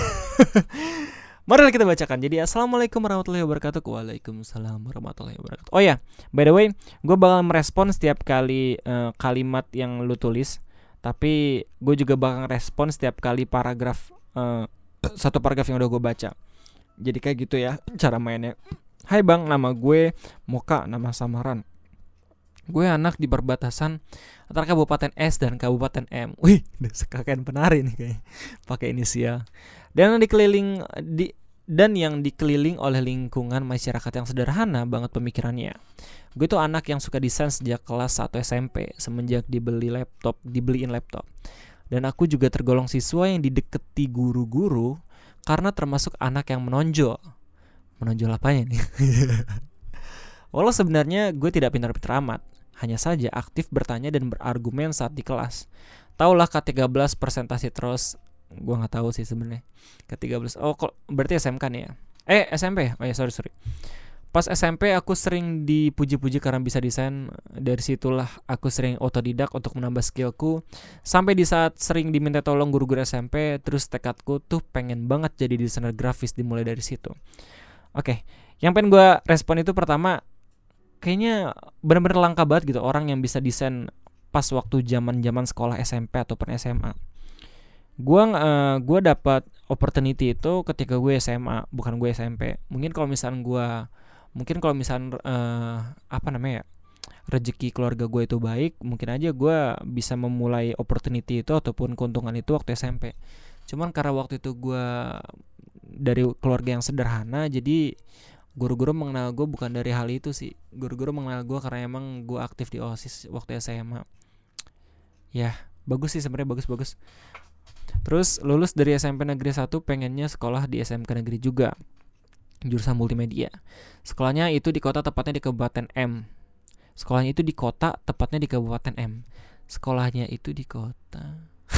Mari kita bacakan. Jadi assalamualaikum warahmatullahi wabarakatuh. Waalaikumsalam warahmatullahi wabarakatuh. Oh ya, by the way, gue bakal merespon setiap kali uh, kalimat yang lu tulis. Tapi gue juga bakal respon setiap kali paragraf uh, satu paragraf yang udah gue baca. Jadi kayak gitu ya cara mainnya. Hai bang, nama gue Moka, nama samaran. Gue anak di perbatasan antara Kabupaten S dan Kabupaten M. Wih, sekalian penari nih kayak pakai inisial dan dikeliling di dan yang dikeliling oleh lingkungan masyarakat yang sederhana banget pemikirannya. Gue tuh anak yang suka desain sejak kelas 1 SMP semenjak dibeli laptop, dibeliin laptop. Dan aku juga tergolong siswa yang dideketi guru-guru karena termasuk anak yang menonjol. Menonjol apanya nih? Walau sebenarnya gue tidak pintar-pintar amat, hanya saja aktif bertanya dan berargumen saat di kelas. Taulah K13 presentasi terus. Gue nggak tahu sih sebenarnya. Ke 13 oh kok berarti SMK nih ya? Eh SMP oh ya sorry sorry. Pas SMP aku sering dipuji-puji karena bisa desain. Dari situlah aku sering otodidak untuk menambah skillku. Sampai di saat sering diminta tolong guru-guru SMP terus tekadku tuh pengen banget jadi desainer grafis dimulai dari situ. Oke okay. yang pengen gue respon itu pertama kayaknya bener-bener langka banget gitu orang yang bisa desain pas waktu zaman zaman sekolah SMP ataupun SMA gua uh, gua dapat opportunity itu ketika gue SMA bukan gue SMP mungkin kalau misalnya gua mungkin kalau misalnya uh, apa namanya ya rezeki keluarga gue itu baik mungkin aja gue bisa memulai opportunity itu ataupun keuntungan itu waktu SMP cuman karena waktu itu gue dari keluarga yang sederhana jadi guru-guru mengenal gue bukan dari hal itu sih guru-guru mengenal gue karena emang gue aktif di osis waktu SMA ya bagus sih sebenarnya bagus-bagus Terus lulus dari SMP Negeri 1 pengennya sekolah di SMK Negeri juga jurusan multimedia. Sekolahnya itu di kota tepatnya di Kabupaten M. Sekolahnya itu di kota tepatnya di Kabupaten M. Sekolahnya itu di kota.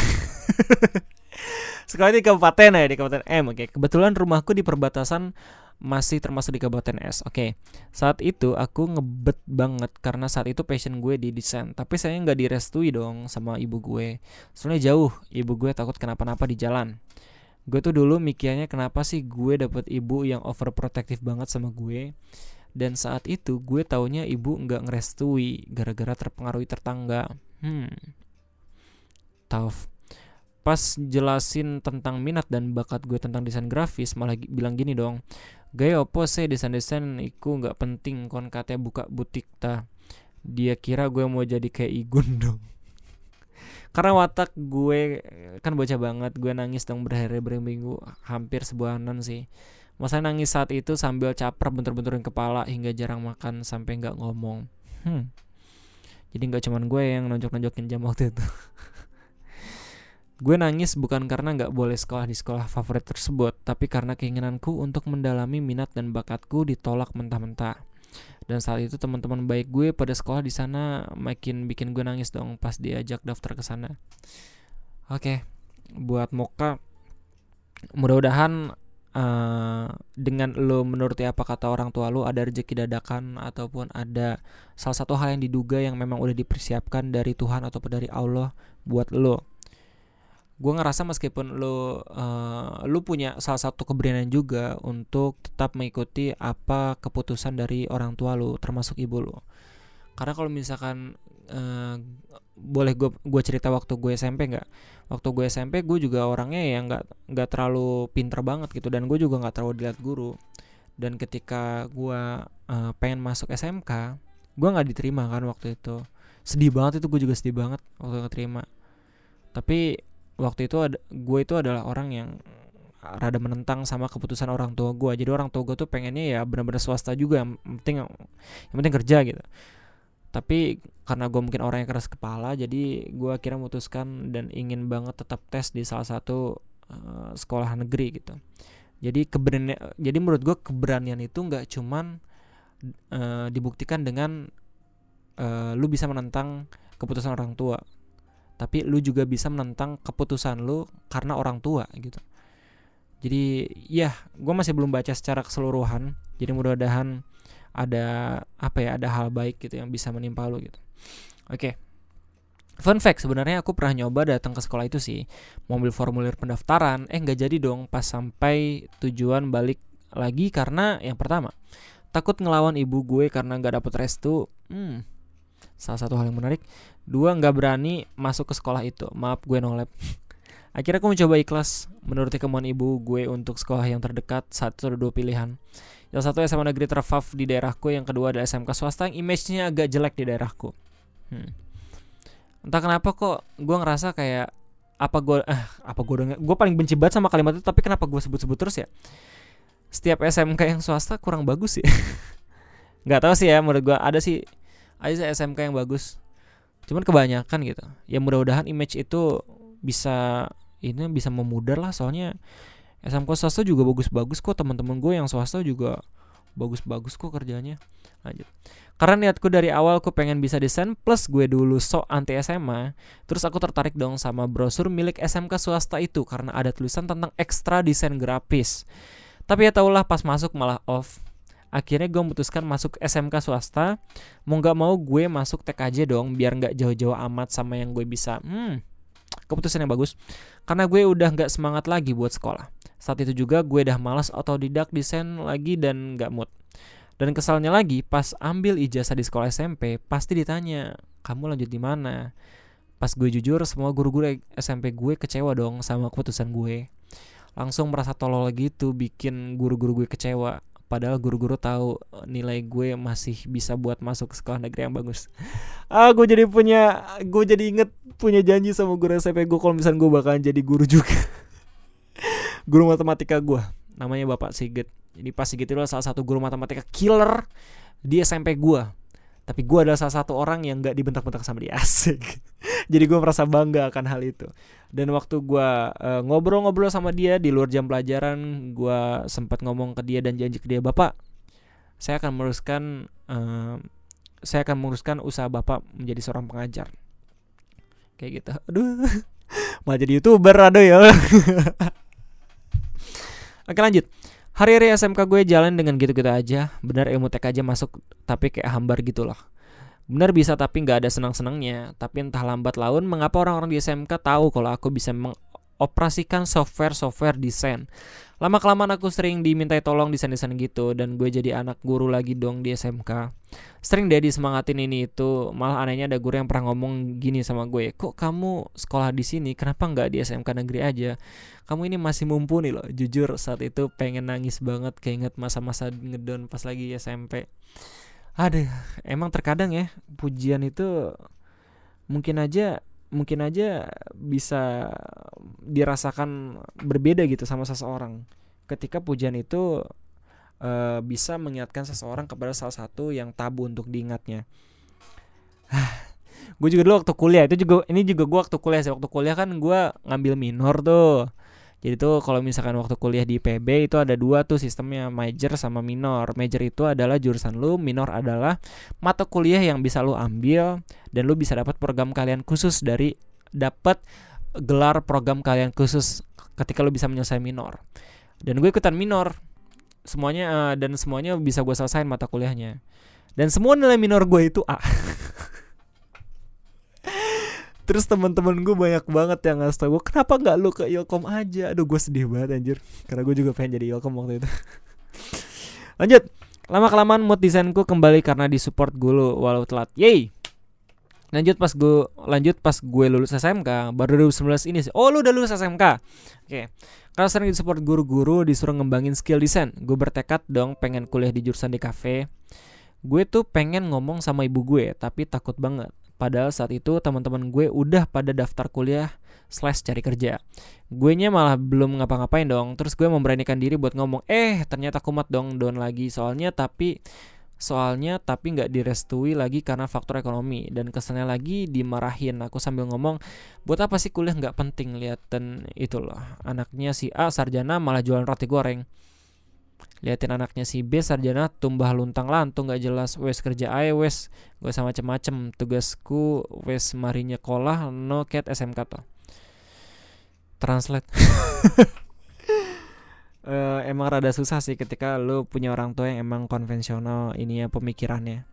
Sekolahnya di Kabupaten ya di Kabupaten M. Oke, kebetulan rumahku di perbatasan masih termasuk di Kabupaten S. Oke, okay. saat itu aku ngebet banget karena saat itu passion gue di desain. Tapi saya nggak direstui dong sama ibu gue. Soalnya jauh, ibu gue takut kenapa-napa di jalan. gue tuh dulu mikirnya kenapa sih gue dapet ibu yang overprotective banget sama gue dan saat itu gue taunya ibu nggak ngerestui gara-gara terpengaruhi tetangga hmm tough pas jelasin tentang minat dan bakat gue tentang desain grafis malah bilang gini dong gaya opo sih desain-desain iku nggak penting kon katanya buka butik ta? Dia kira gue mau jadi kayak Igun dong. Karena watak gue kan bocah banget gue nangis dong berhari berminggu hampir sebuanan sih. Masa nangis saat itu sambil caper bentur-benturin kepala hingga jarang makan sampai nggak ngomong. Hmm. jadi nggak cuman gue yang nonjok-nonjokin jam waktu itu gue nangis bukan karena nggak boleh sekolah di sekolah favorit tersebut tapi karena keinginanku untuk mendalami minat dan bakatku ditolak mentah-mentah. Dan saat itu teman-teman baik gue pada sekolah di sana makin bikin gue nangis dong pas diajak daftar ke sana. Oke buat Moka mudah-mudahan uh, dengan lo menuruti apa kata orang tua lo ada rezeki dadakan ataupun ada salah satu hal yang diduga yang memang udah dipersiapkan dari Tuhan ataupun dari Allah buat lo gue ngerasa meskipun lo uh, lu punya salah satu keberanian juga untuk tetap mengikuti apa keputusan dari orang tua lo termasuk ibu lo karena kalau misalkan uh, boleh gue gue cerita waktu gue SMP nggak? Waktu gue SMP gue juga orangnya yang nggak nggak terlalu pinter banget gitu dan gue juga nggak terlalu dilihat guru. Dan ketika gue uh, pengen masuk SMK gue nggak diterima kan waktu itu. Sedih banget itu gue juga sedih banget waktu keterima tapi waktu itu ada gue itu adalah orang yang rada menentang sama keputusan orang tua gue. Jadi orang tua gue tuh pengennya ya benar-benar swasta juga yang penting yang penting kerja gitu. Tapi karena gue mungkin orang yang keras kepala jadi gue akhirnya memutuskan dan ingin banget tetap tes di salah satu uh, sekolah negeri gitu. Jadi keberanian jadi menurut gue keberanian itu nggak cuman uh, dibuktikan dengan uh, lu bisa menentang keputusan orang tua tapi lu juga bisa menentang keputusan lu karena orang tua gitu. Jadi ya gue masih belum baca secara keseluruhan. Jadi mudah-mudahan ada apa ya ada hal baik gitu yang bisa menimpa lu gitu. Oke. Okay. Fun fact sebenarnya aku pernah nyoba datang ke sekolah itu sih. Mobil formulir pendaftaran. Eh nggak jadi dong pas sampai tujuan balik lagi karena yang pertama takut ngelawan ibu gue karena nggak dapet restu. Hmm, salah satu hal yang menarik. Dua nggak berani masuk ke sekolah itu. Maaf gue nolep akhirnya aku mencoba ikhlas. Menuruti kemauan ibu gue untuk sekolah yang terdekat satu atau dua pilihan. Yang satu SMA negeri terfav di daerahku yang kedua ada SMK swasta. Yang image-nya agak jelek di daerahku. Hmm. entah kenapa kok gue ngerasa kayak apa gue eh apa gue denger gue paling benci banget sama kalimat itu tapi kenapa gue sebut-sebut terus ya? Setiap SMK yang swasta kurang bagus sih. Nggak tahu sih ya menurut gue. Ada sih aja SMK yang bagus. Cuman kebanyakan gitu. Ya mudah-mudahan image itu bisa ini bisa memudar lah. Soalnya SMK swasta juga bagus-bagus kok. Teman-teman gue yang swasta juga bagus-bagus kok kerjanya. Lanjut. Karena niatku dari awal aku pengen bisa desain plus gue dulu sok anti SMA terus aku tertarik dong sama brosur milik SMK swasta itu karena ada tulisan tentang ekstra desain grafis. Tapi ya taulah pas masuk malah off akhirnya gue memutuskan masuk SMK swasta. Mau nggak mau gue masuk TKJ dong biar nggak jauh-jauh amat sama yang gue bisa. Hmm keputusan yang bagus. Karena gue udah nggak semangat lagi buat sekolah. Saat itu juga gue udah malas otodidak desain lagi dan nggak mood. Dan kesalnya lagi pas ambil ijazah di sekolah SMP pasti ditanya kamu lanjut di mana? Pas gue jujur semua guru-guru SMP gue kecewa dong sama keputusan gue. Langsung merasa tolol gitu bikin guru-guru gue kecewa padahal guru-guru tahu eh, nilai gue masih bisa buat masuk sekolah negeri yang bagus. Ah gue jadi punya gue jadi inget punya janji sama guru SMP gue kalau misalnya gue bakalan jadi guru juga. Guru matematika gue namanya Bapak Sigit. Jadi Pak Sigit itu salah satu guru matematika killer di SMP gue tapi gue adalah salah satu orang yang gak dibentak-bentak sama dia asik. Jadi gue merasa bangga akan hal itu. Dan waktu gue uh, ngobrol-ngobrol sama dia di luar jam pelajaran gue sempat ngomong ke dia dan janji ke dia bapak saya akan meneruskan uh, saya akan meneruskan usaha bapak menjadi seorang pengajar. Kayak gitu. Aduh mau jadi youtuber aduh ya. Oke lanjut Hari-hari SMK gue jalan dengan gitu-gitu aja. Benar ilmu TK aja masuk tapi kayak hambar gitu loh. Benar bisa tapi nggak ada senang-senangnya. Tapi entah lambat laun mengapa orang-orang di SMK tahu kalau aku bisa operasikan software-software desain. Lama kelamaan aku sering dimintai tolong desain-desain gitu dan gue jadi anak guru lagi dong di SMK. Sering deh disemangatin ini itu. Malah anehnya ada guru yang pernah ngomong gini sama gue, "Kok kamu sekolah di sini? Kenapa nggak di SMK negeri aja? Kamu ini masih mumpuni loh." Jujur saat itu pengen nangis banget keinget masa-masa ngedon pas lagi SMP. Aduh, emang terkadang ya pujian itu mungkin aja mungkin aja bisa dirasakan berbeda gitu sama seseorang. Ketika pujian itu uh, bisa mengingatkan seseorang kepada salah satu yang tabu untuk diingatnya. gue juga dulu waktu kuliah itu juga ini juga gue waktu kuliah sih. Waktu kuliah kan gue ngambil minor tuh jadi tuh kalau misalkan waktu kuliah di PB itu ada dua tuh sistemnya major sama minor. Major itu adalah jurusan lu, minor adalah mata kuliah yang bisa lu ambil dan lu bisa dapat program kalian khusus dari dapat gelar program kalian khusus ketika lu bisa menyelesaikan minor. Dan gue ikutan minor. Semuanya uh, dan semuanya bisa gue selesaiin mata kuliahnya. Dan semua nilai minor gue itu A. Terus teman-teman gue banyak banget yang ngasih tau gue kenapa nggak lu ke Ilkom aja. Aduh gue sedih banget anjir. Karena gue juga pengen jadi Ilkom waktu itu. Lanjut. Lama kelamaan mood desainku kembali karena disupport gue walau telat. Yay. Lanjut pas gue lanjut pas gue lulus SMK baru 2019 ini sih. Oh lu udah lulus SMK. Oke. Karena sering disupport guru-guru disuruh ngembangin skill desain. Gue bertekad dong pengen kuliah di jurusan di cafe. Gue tuh pengen ngomong sama ibu gue tapi takut banget Padahal saat itu teman-teman gue udah pada daftar kuliah slash cari kerja. Gue nya malah belum ngapa-ngapain dong. Terus gue memberanikan diri buat ngomong, eh ternyata kumat dong down lagi. Soalnya tapi soalnya tapi nggak direstui lagi karena faktor ekonomi dan kesannya lagi dimarahin aku sambil ngomong buat apa sih kuliah nggak penting lihat dan itu loh anaknya si A sarjana malah jualan roti goreng liatin anaknya si B sarjana tumbah luntang lantung gak jelas wes kerja ae wes. Gue sama macem-macem tugasku wes marinya kolah no cat SMK tuh translate. Uh, emang rada susah sih ketika lu punya orang tua yang emang konvensional ini ya pemikirannya.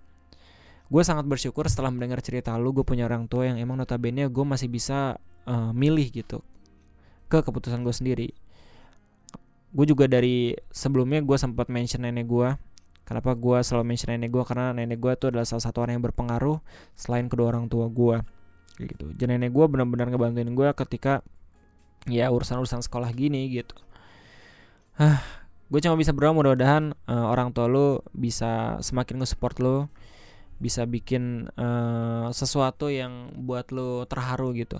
Gue sangat bersyukur setelah mendengar cerita lu gue punya orang tua yang emang notabene gue masih bisa uh, milih gitu ke keputusan gue sendiri gue juga dari sebelumnya gue sempat mention nenek gue kenapa gue selalu mention nenek gue karena nenek gue tuh adalah salah satu orang yang berpengaruh selain kedua orang tua gue gitu. Jadi nenek gue benar-benar ngebantuin gue ketika ya urusan-urusan sekolah gini gitu. Ah gue cuma bisa berdoa mudah-mudahan uh, orang tua lo bisa semakin nge-support lo bisa bikin uh, sesuatu yang buat lo terharu gitu.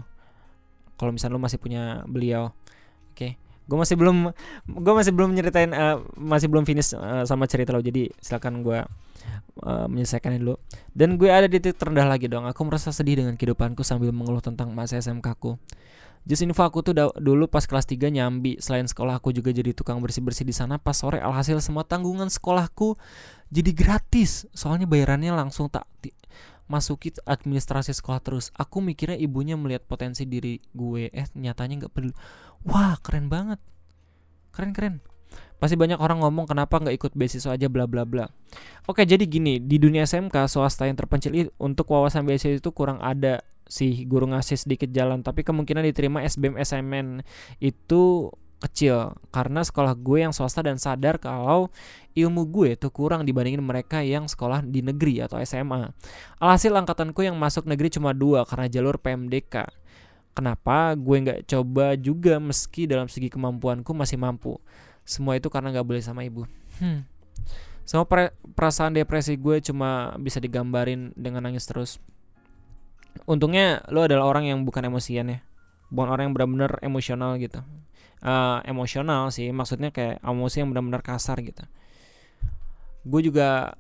Kalau misalnya lo masih punya beliau oke? okay gue masih belum gue masih belum nyeritain uh, masih belum finish uh, sama cerita lo. Jadi silakan gue uh, menyelesaikan dulu. Dan gue ada di titik terendah lagi dong. Aku merasa sedih dengan kehidupanku sambil mengeluh tentang masa SMK ku. Just info aku tuh dulu pas kelas 3 nyambi. Selain sekolah aku juga jadi tukang bersih-bersih di sana. Pas sore alhasil semua tanggungan sekolahku jadi gratis. Soalnya bayarannya langsung tak masuki administrasi sekolah terus. Aku mikirnya ibunya melihat potensi diri gue. Eh nyatanya nggak peduli wah keren banget. Keren keren. Pasti banyak orang ngomong kenapa nggak ikut beasiswa aja? Bla bla bla. Oke jadi gini di dunia SMK swasta yang terpencil untuk wawasan beasiswa itu kurang ada sih. Guru ngasih sedikit jalan tapi kemungkinan diterima SBM SMN itu kecil karena sekolah gue yang swasta dan sadar kalau ilmu gue tuh kurang dibandingin mereka yang sekolah di negeri atau SMA. Alhasil angkatanku yang masuk negeri cuma dua karena jalur PMDK. Kenapa gue nggak coba juga meski dalam segi kemampuanku masih mampu. Semua itu karena nggak boleh sama ibu. Hmm. Semua perasaan depresi gue cuma bisa digambarin dengan nangis terus. Untungnya lo adalah orang yang bukan emosian ya. Bukan orang yang benar-benar emosional gitu uh, emosional sih. Maksudnya kayak emosi yang benar-benar kasar gitu. Gue juga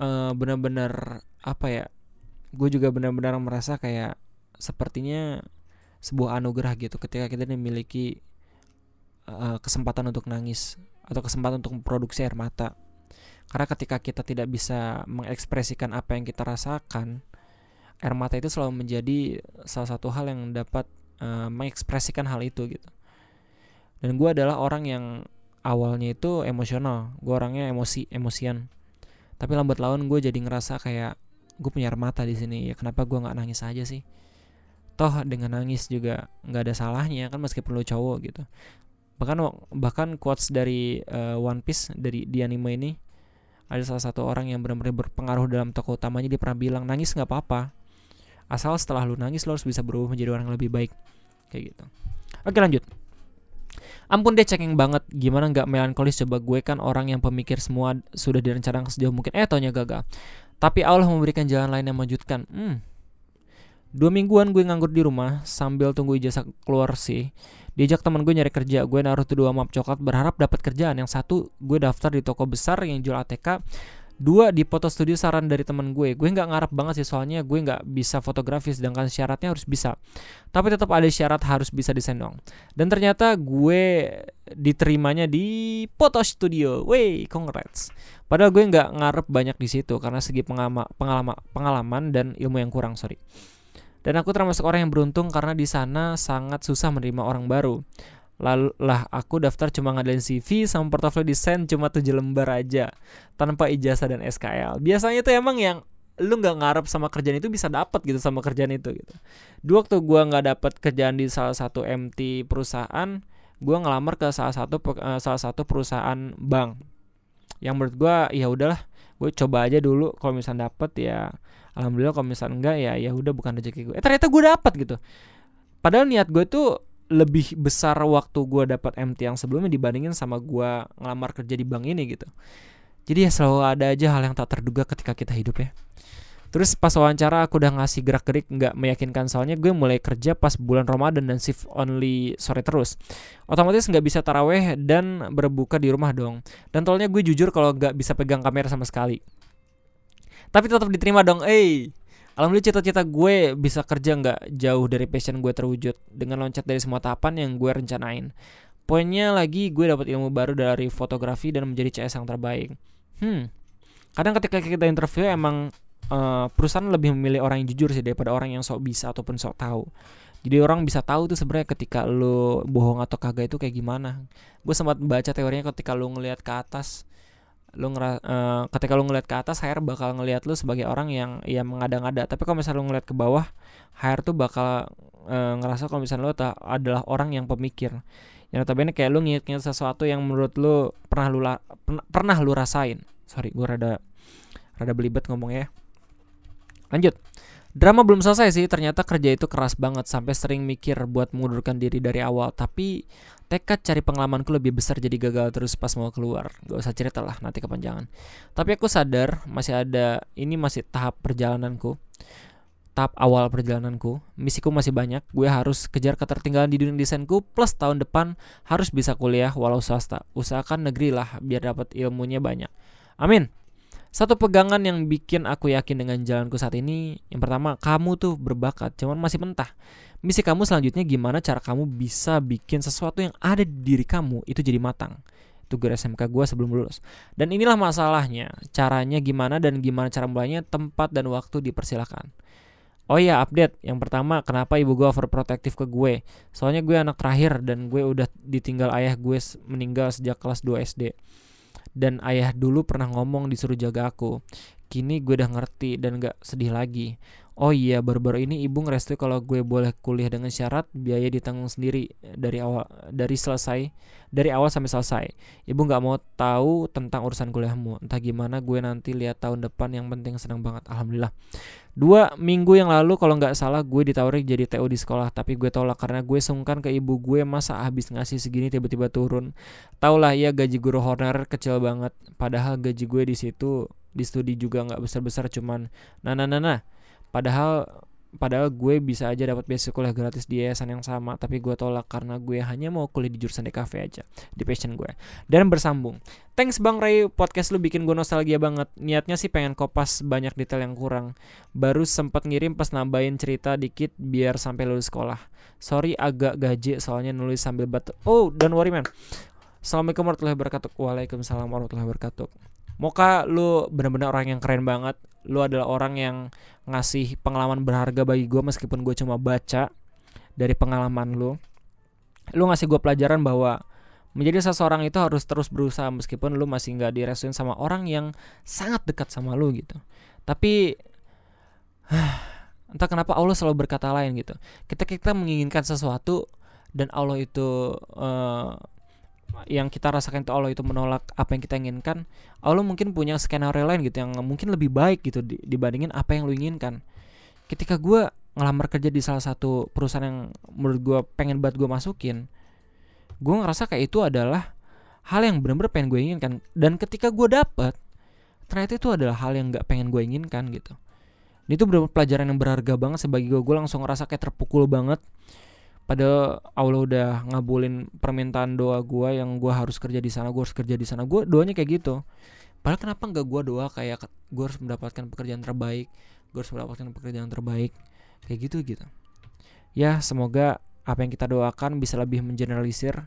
uh, benar-benar apa ya gue juga benar-benar merasa kayak sepertinya sebuah anugerah gitu ketika kita memiliki uh, kesempatan untuk nangis atau kesempatan untuk memproduksi air mata. Karena ketika kita tidak bisa mengekspresikan apa yang kita rasakan air mata itu selalu menjadi salah satu hal yang dapat uh, mengekspresikan hal itu gitu dan gue adalah orang yang awalnya itu emosional. Gue orangnya emosi emosian. Tapi lambat laun gue jadi ngerasa kayak gue punya air di sini. Ya kenapa gue nggak nangis aja sih? Toh dengan nangis juga nggak ada salahnya kan meskipun lu cowok gitu. Bahkan bahkan quotes dari uh, One Piece dari di anime ini ada salah satu orang yang benar-benar berpengaruh dalam tokoh utamanya. Dia pernah bilang nangis nggak apa-apa. Asal setelah lu nangis lu harus bisa berubah menjadi orang yang lebih baik. Kayak gitu. Oke lanjut ampun deh checking banget. Gimana nggak melankolis? Coba gue kan orang yang pemikir semua sudah direncanakan sejauh mungkin. Eh taunya gagal. Tapi Allah memberikan jalan lain yang mengejutkan. Hmm. dua mingguan gue nganggur di rumah sambil tunggu ijazah keluar sih. Diajak teman gue nyari kerja. Gue naruh tuh dua map coklat berharap dapat kerjaan. Yang satu gue daftar di toko besar yang jual ATK dua di foto studio saran dari teman gue. Gue nggak ngarep banget sih soalnya gue nggak bisa fotografi sedangkan syaratnya harus bisa. Tapi tetap ada syarat harus bisa desain dong dan ternyata gue diterimanya di foto studio. Wey congrats. Padahal gue nggak ngarep banyak di situ karena segi pengalaman pengalaman pengalaman dan ilmu yang kurang sorry. Dan aku termasuk orang yang beruntung karena di sana sangat susah menerima orang baru. Lalu lah aku daftar cuma ngadain CV sama portofolio desain cuma tujuh lembar aja tanpa ijazah dan SKL. Biasanya tuh emang yang lu nggak ngarep sama kerjaan itu bisa dapat gitu sama kerjaan itu gitu. Dua waktu gua nggak dapat kerjaan di salah satu MT perusahaan, gua ngelamar ke salah satu uh, salah satu perusahaan bank. Yang menurut gua ya udahlah, gue coba aja dulu kalau misalnya dapet ya alhamdulillah kalau misalnya enggak ya ya udah bukan rezeki gue eh ternyata gue dapat gitu padahal niat gue tuh lebih besar waktu gue dapat MT yang sebelumnya dibandingin sama gue ngelamar kerja di bank ini gitu jadi ya selalu ada aja hal yang tak terduga ketika kita hidup ya Terus pas wawancara aku udah ngasih gerak-gerik nggak meyakinkan soalnya gue mulai kerja pas bulan Ramadan dan shift only sore terus. Otomatis nggak bisa taraweh dan berbuka di rumah dong. Dan tolnya gue jujur kalau nggak bisa pegang kamera sama sekali tapi tetap diterima dong eh Alhamdulillah cita-cita gue bisa kerja nggak jauh dari passion gue terwujud dengan loncat dari semua tahapan yang gue rencanain. Poinnya lagi gue dapat ilmu baru dari fotografi dan menjadi CS yang terbaik. Hmm, kadang ketika kita interview emang uh, perusahaan lebih memilih orang yang jujur sih daripada orang yang sok bisa ataupun sok tahu. Jadi orang bisa tahu tuh sebenarnya ketika lo bohong atau kagak itu kayak gimana. Gue sempat baca teorinya ketika lo ngelihat ke atas lu ngera uh, ketika lu ngeliat ke atas HR bakal ngelihat lu sebagai orang yang ya mengada-ngada. Tapi kalau misalnya lu ngeliat ke bawah HR tuh bakal uh, ngerasa kalau misalnya lu adalah orang yang pemikir. Yang notabene kayak lu nginget sesuatu yang menurut lu pernah lu pernah, pernah lu rasain. Sorry gue rada rada belibet ngomong ya. Lanjut. Drama belum selesai sih, ternyata kerja itu keras banget. Sampai sering mikir buat mengundurkan diri dari awal. Tapi tekad cari pengalamanku lebih besar jadi gagal terus pas mau keluar. Gak usah cerita lah, nanti kepanjangan. Tapi aku sadar masih ada, ini masih tahap perjalananku. Tahap awal perjalananku, misiku masih banyak. Gue harus kejar ketertinggalan di dunia desainku, plus tahun depan harus bisa kuliah walau swasta. Usahakan negeri lah biar dapat ilmunya banyak. Amin. Satu pegangan yang bikin aku yakin dengan jalanku saat ini, yang pertama, kamu tuh berbakat, cuman masih mentah. Misi kamu selanjutnya gimana cara kamu bisa bikin sesuatu yang ada di diri kamu itu jadi matang. Itu gue SMK gue sebelum lulus. Dan inilah masalahnya, caranya gimana dan gimana cara mulainya, tempat dan waktu dipersilakan. Oh iya update Yang pertama kenapa ibu gue overprotective ke gue Soalnya gue anak terakhir Dan gue udah ditinggal ayah gue meninggal sejak kelas 2 SD dan ayah dulu pernah ngomong disuruh jaga aku. Kini gue udah ngerti dan gak sedih lagi. Oh iya, baru-baru ini ibu ngerestui kalau gue boleh kuliah dengan syarat biaya ditanggung sendiri dari awal dari selesai dari awal sampai selesai. Ibu nggak mau tahu tentang urusan kuliahmu. Entah gimana gue nanti lihat tahun depan yang penting senang banget. Alhamdulillah. Dua minggu yang lalu kalau nggak salah gue ditawari jadi TO di sekolah tapi gue tolak karena gue sungkan ke ibu gue masa habis ngasih segini tiba-tiba turun. Taulah ya gaji guru honorer kecil banget. Padahal gaji gue di situ di studi juga nggak besar-besar cuman nah nah nah nah padahal padahal gue bisa aja dapat beasiswa kuliah gratis di yayasan yang sama tapi gue tolak karena gue hanya mau kuliah di jurusan DKV aja di passion gue. Dan bersambung. Thanks bang Ray podcast lu bikin gue nostalgia banget. Niatnya sih pengen kopas banyak detail yang kurang. Baru sempat ngirim pas nambahin cerita dikit biar sampai lulus sekolah. Sorry agak gaji soalnya nulis sambil batu oh don't worry man. Assalamualaikum warahmatullahi wabarakatuh. Waalaikumsalam warahmatullahi wabarakatuh Moka lu bener-bener orang yang keren banget. Lu adalah orang yang ngasih pengalaman berharga bagi gue Meskipun gue cuma baca dari pengalaman lu. Lu ngasih gue pelajaran bahwa Menjadi seseorang itu harus terus berusaha Meskipun lu masih gak direstuin sama orang yang sangat dekat sama lu gitu. Tapi entah kenapa Allah selalu berkata lain gitu. Ketika kita menginginkan sesuatu dan Allah itu uh, yang kita rasakan itu Allah itu menolak apa yang kita inginkan Allah mungkin punya skenario lain gitu yang mungkin lebih baik gitu dibandingin apa yang lu inginkan. Ketika gue ngelamar kerja di salah satu perusahaan yang menurut gue pengen banget gue masukin gue ngerasa kayak itu adalah hal yang benar-benar pengen gue inginkan. Dan ketika gue dapet ternyata itu adalah hal yang nggak pengen gue inginkan gitu. Ini tuh benar pelajaran yang berharga banget sebagai gue gue langsung ngerasa kayak terpukul banget pada Allah udah ngabulin permintaan doa gue yang gue harus kerja di sana gue harus kerja di sana. Gue doanya kayak gitu. Padahal kenapa nggak gue doa kayak gue harus mendapatkan pekerjaan terbaik gue harus mendapatkan pekerjaan terbaik kayak gitu gitu. Ya semoga apa yang kita doakan bisa lebih mengeneralisir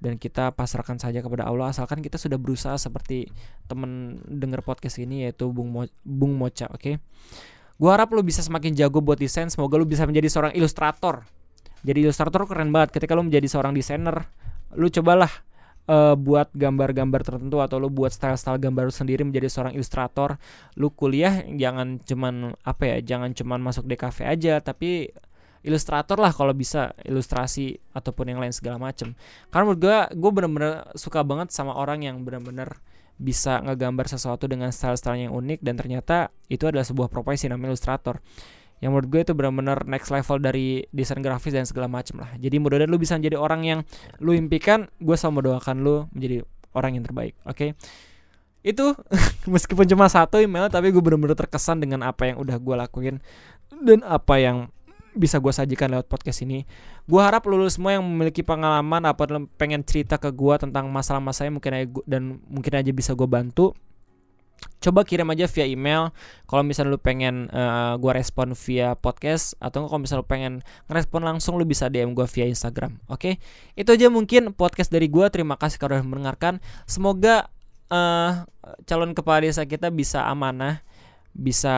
dan kita pasrahkan saja kepada Allah. Asalkan kita sudah berusaha seperti temen denger podcast ini yaitu Bung Mo Bung Mocha oke? Okay? gue harap lu bisa semakin jago buat desain. Semoga lu bisa menjadi seorang ilustrator jadi ilustrator keren banget. Ketika lo menjadi seorang desainer lu cobalah uh, buat gambar-gambar tertentu atau lu buat style-style gambar sendiri menjadi seorang ilustrator lu kuliah jangan cuman apa ya jangan cuman masuk DKV aja tapi ilustrator lah kalau bisa ilustrasi ataupun yang lain segala macem. Karena menurut gue gue bener-bener suka banget sama orang yang bener-bener bisa ngegambar sesuatu dengan style-style yang unik dan ternyata itu adalah sebuah profesi namanya ilustrator yang menurut gue itu benar-benar next level dari desain grafis dan segala macam lah jadi mudah-mudahan lu bisa menjadi orang yang lu impikan gue selalu mendoakan lu menjadi orang yang terbaik oke okay? itu meskipun cuma satu email tapi gue benar-benar terkesan dengan apa yang udah gue lakuin dan apa yang bisa gue sajikan lewat podcast ini. Gue harap lulu semua yang memiliki pengalaman apa pengen cerita ke gue tentang masalah-masalahnya mungkin aja gua, dan mungkin aja bisa gue bantu coba kirim aja via email. Kalau misalnya lu pengen uh, gua respon via podcast atau kalau misalnya lu pengen ngerespon langsung lu bisa DM gua via Instagram. Oke? Okay? itu aja mungkin podcast dari gua. Terima kasih sudah mendengarkan. Semoga uh, calon kepala desa kita bisa amanah bisa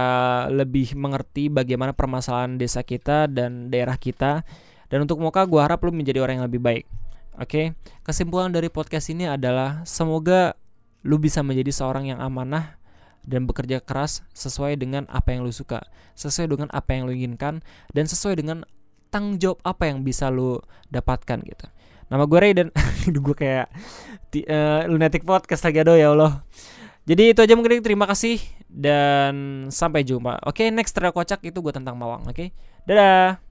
lebih mengerti bagaimana permasalahan desa kita dan daerah kita. Dan untuk muka gua harap lu menjadi orang yang lebih baik. Oke? Okay? kesimpulan dari podcast ini adalah semoga lu bisa menjadi seorang yang amanah dan bekerja keras sesuai dengan apa yang lu suka, sesuai dengan apa yang lu inginkan dan sesuai dengan tanggung jawab apa yang bisa lu dapatkan gitu. Nama gue Ray dan gue kayak uh, lunatic podcast lagi aduh ya Allah. Jadi itu aja mungkin terima kasih dan sampai jumpa. Oke, okay, next kocak itu gue tentang Mawang. Oke, okay? dadah.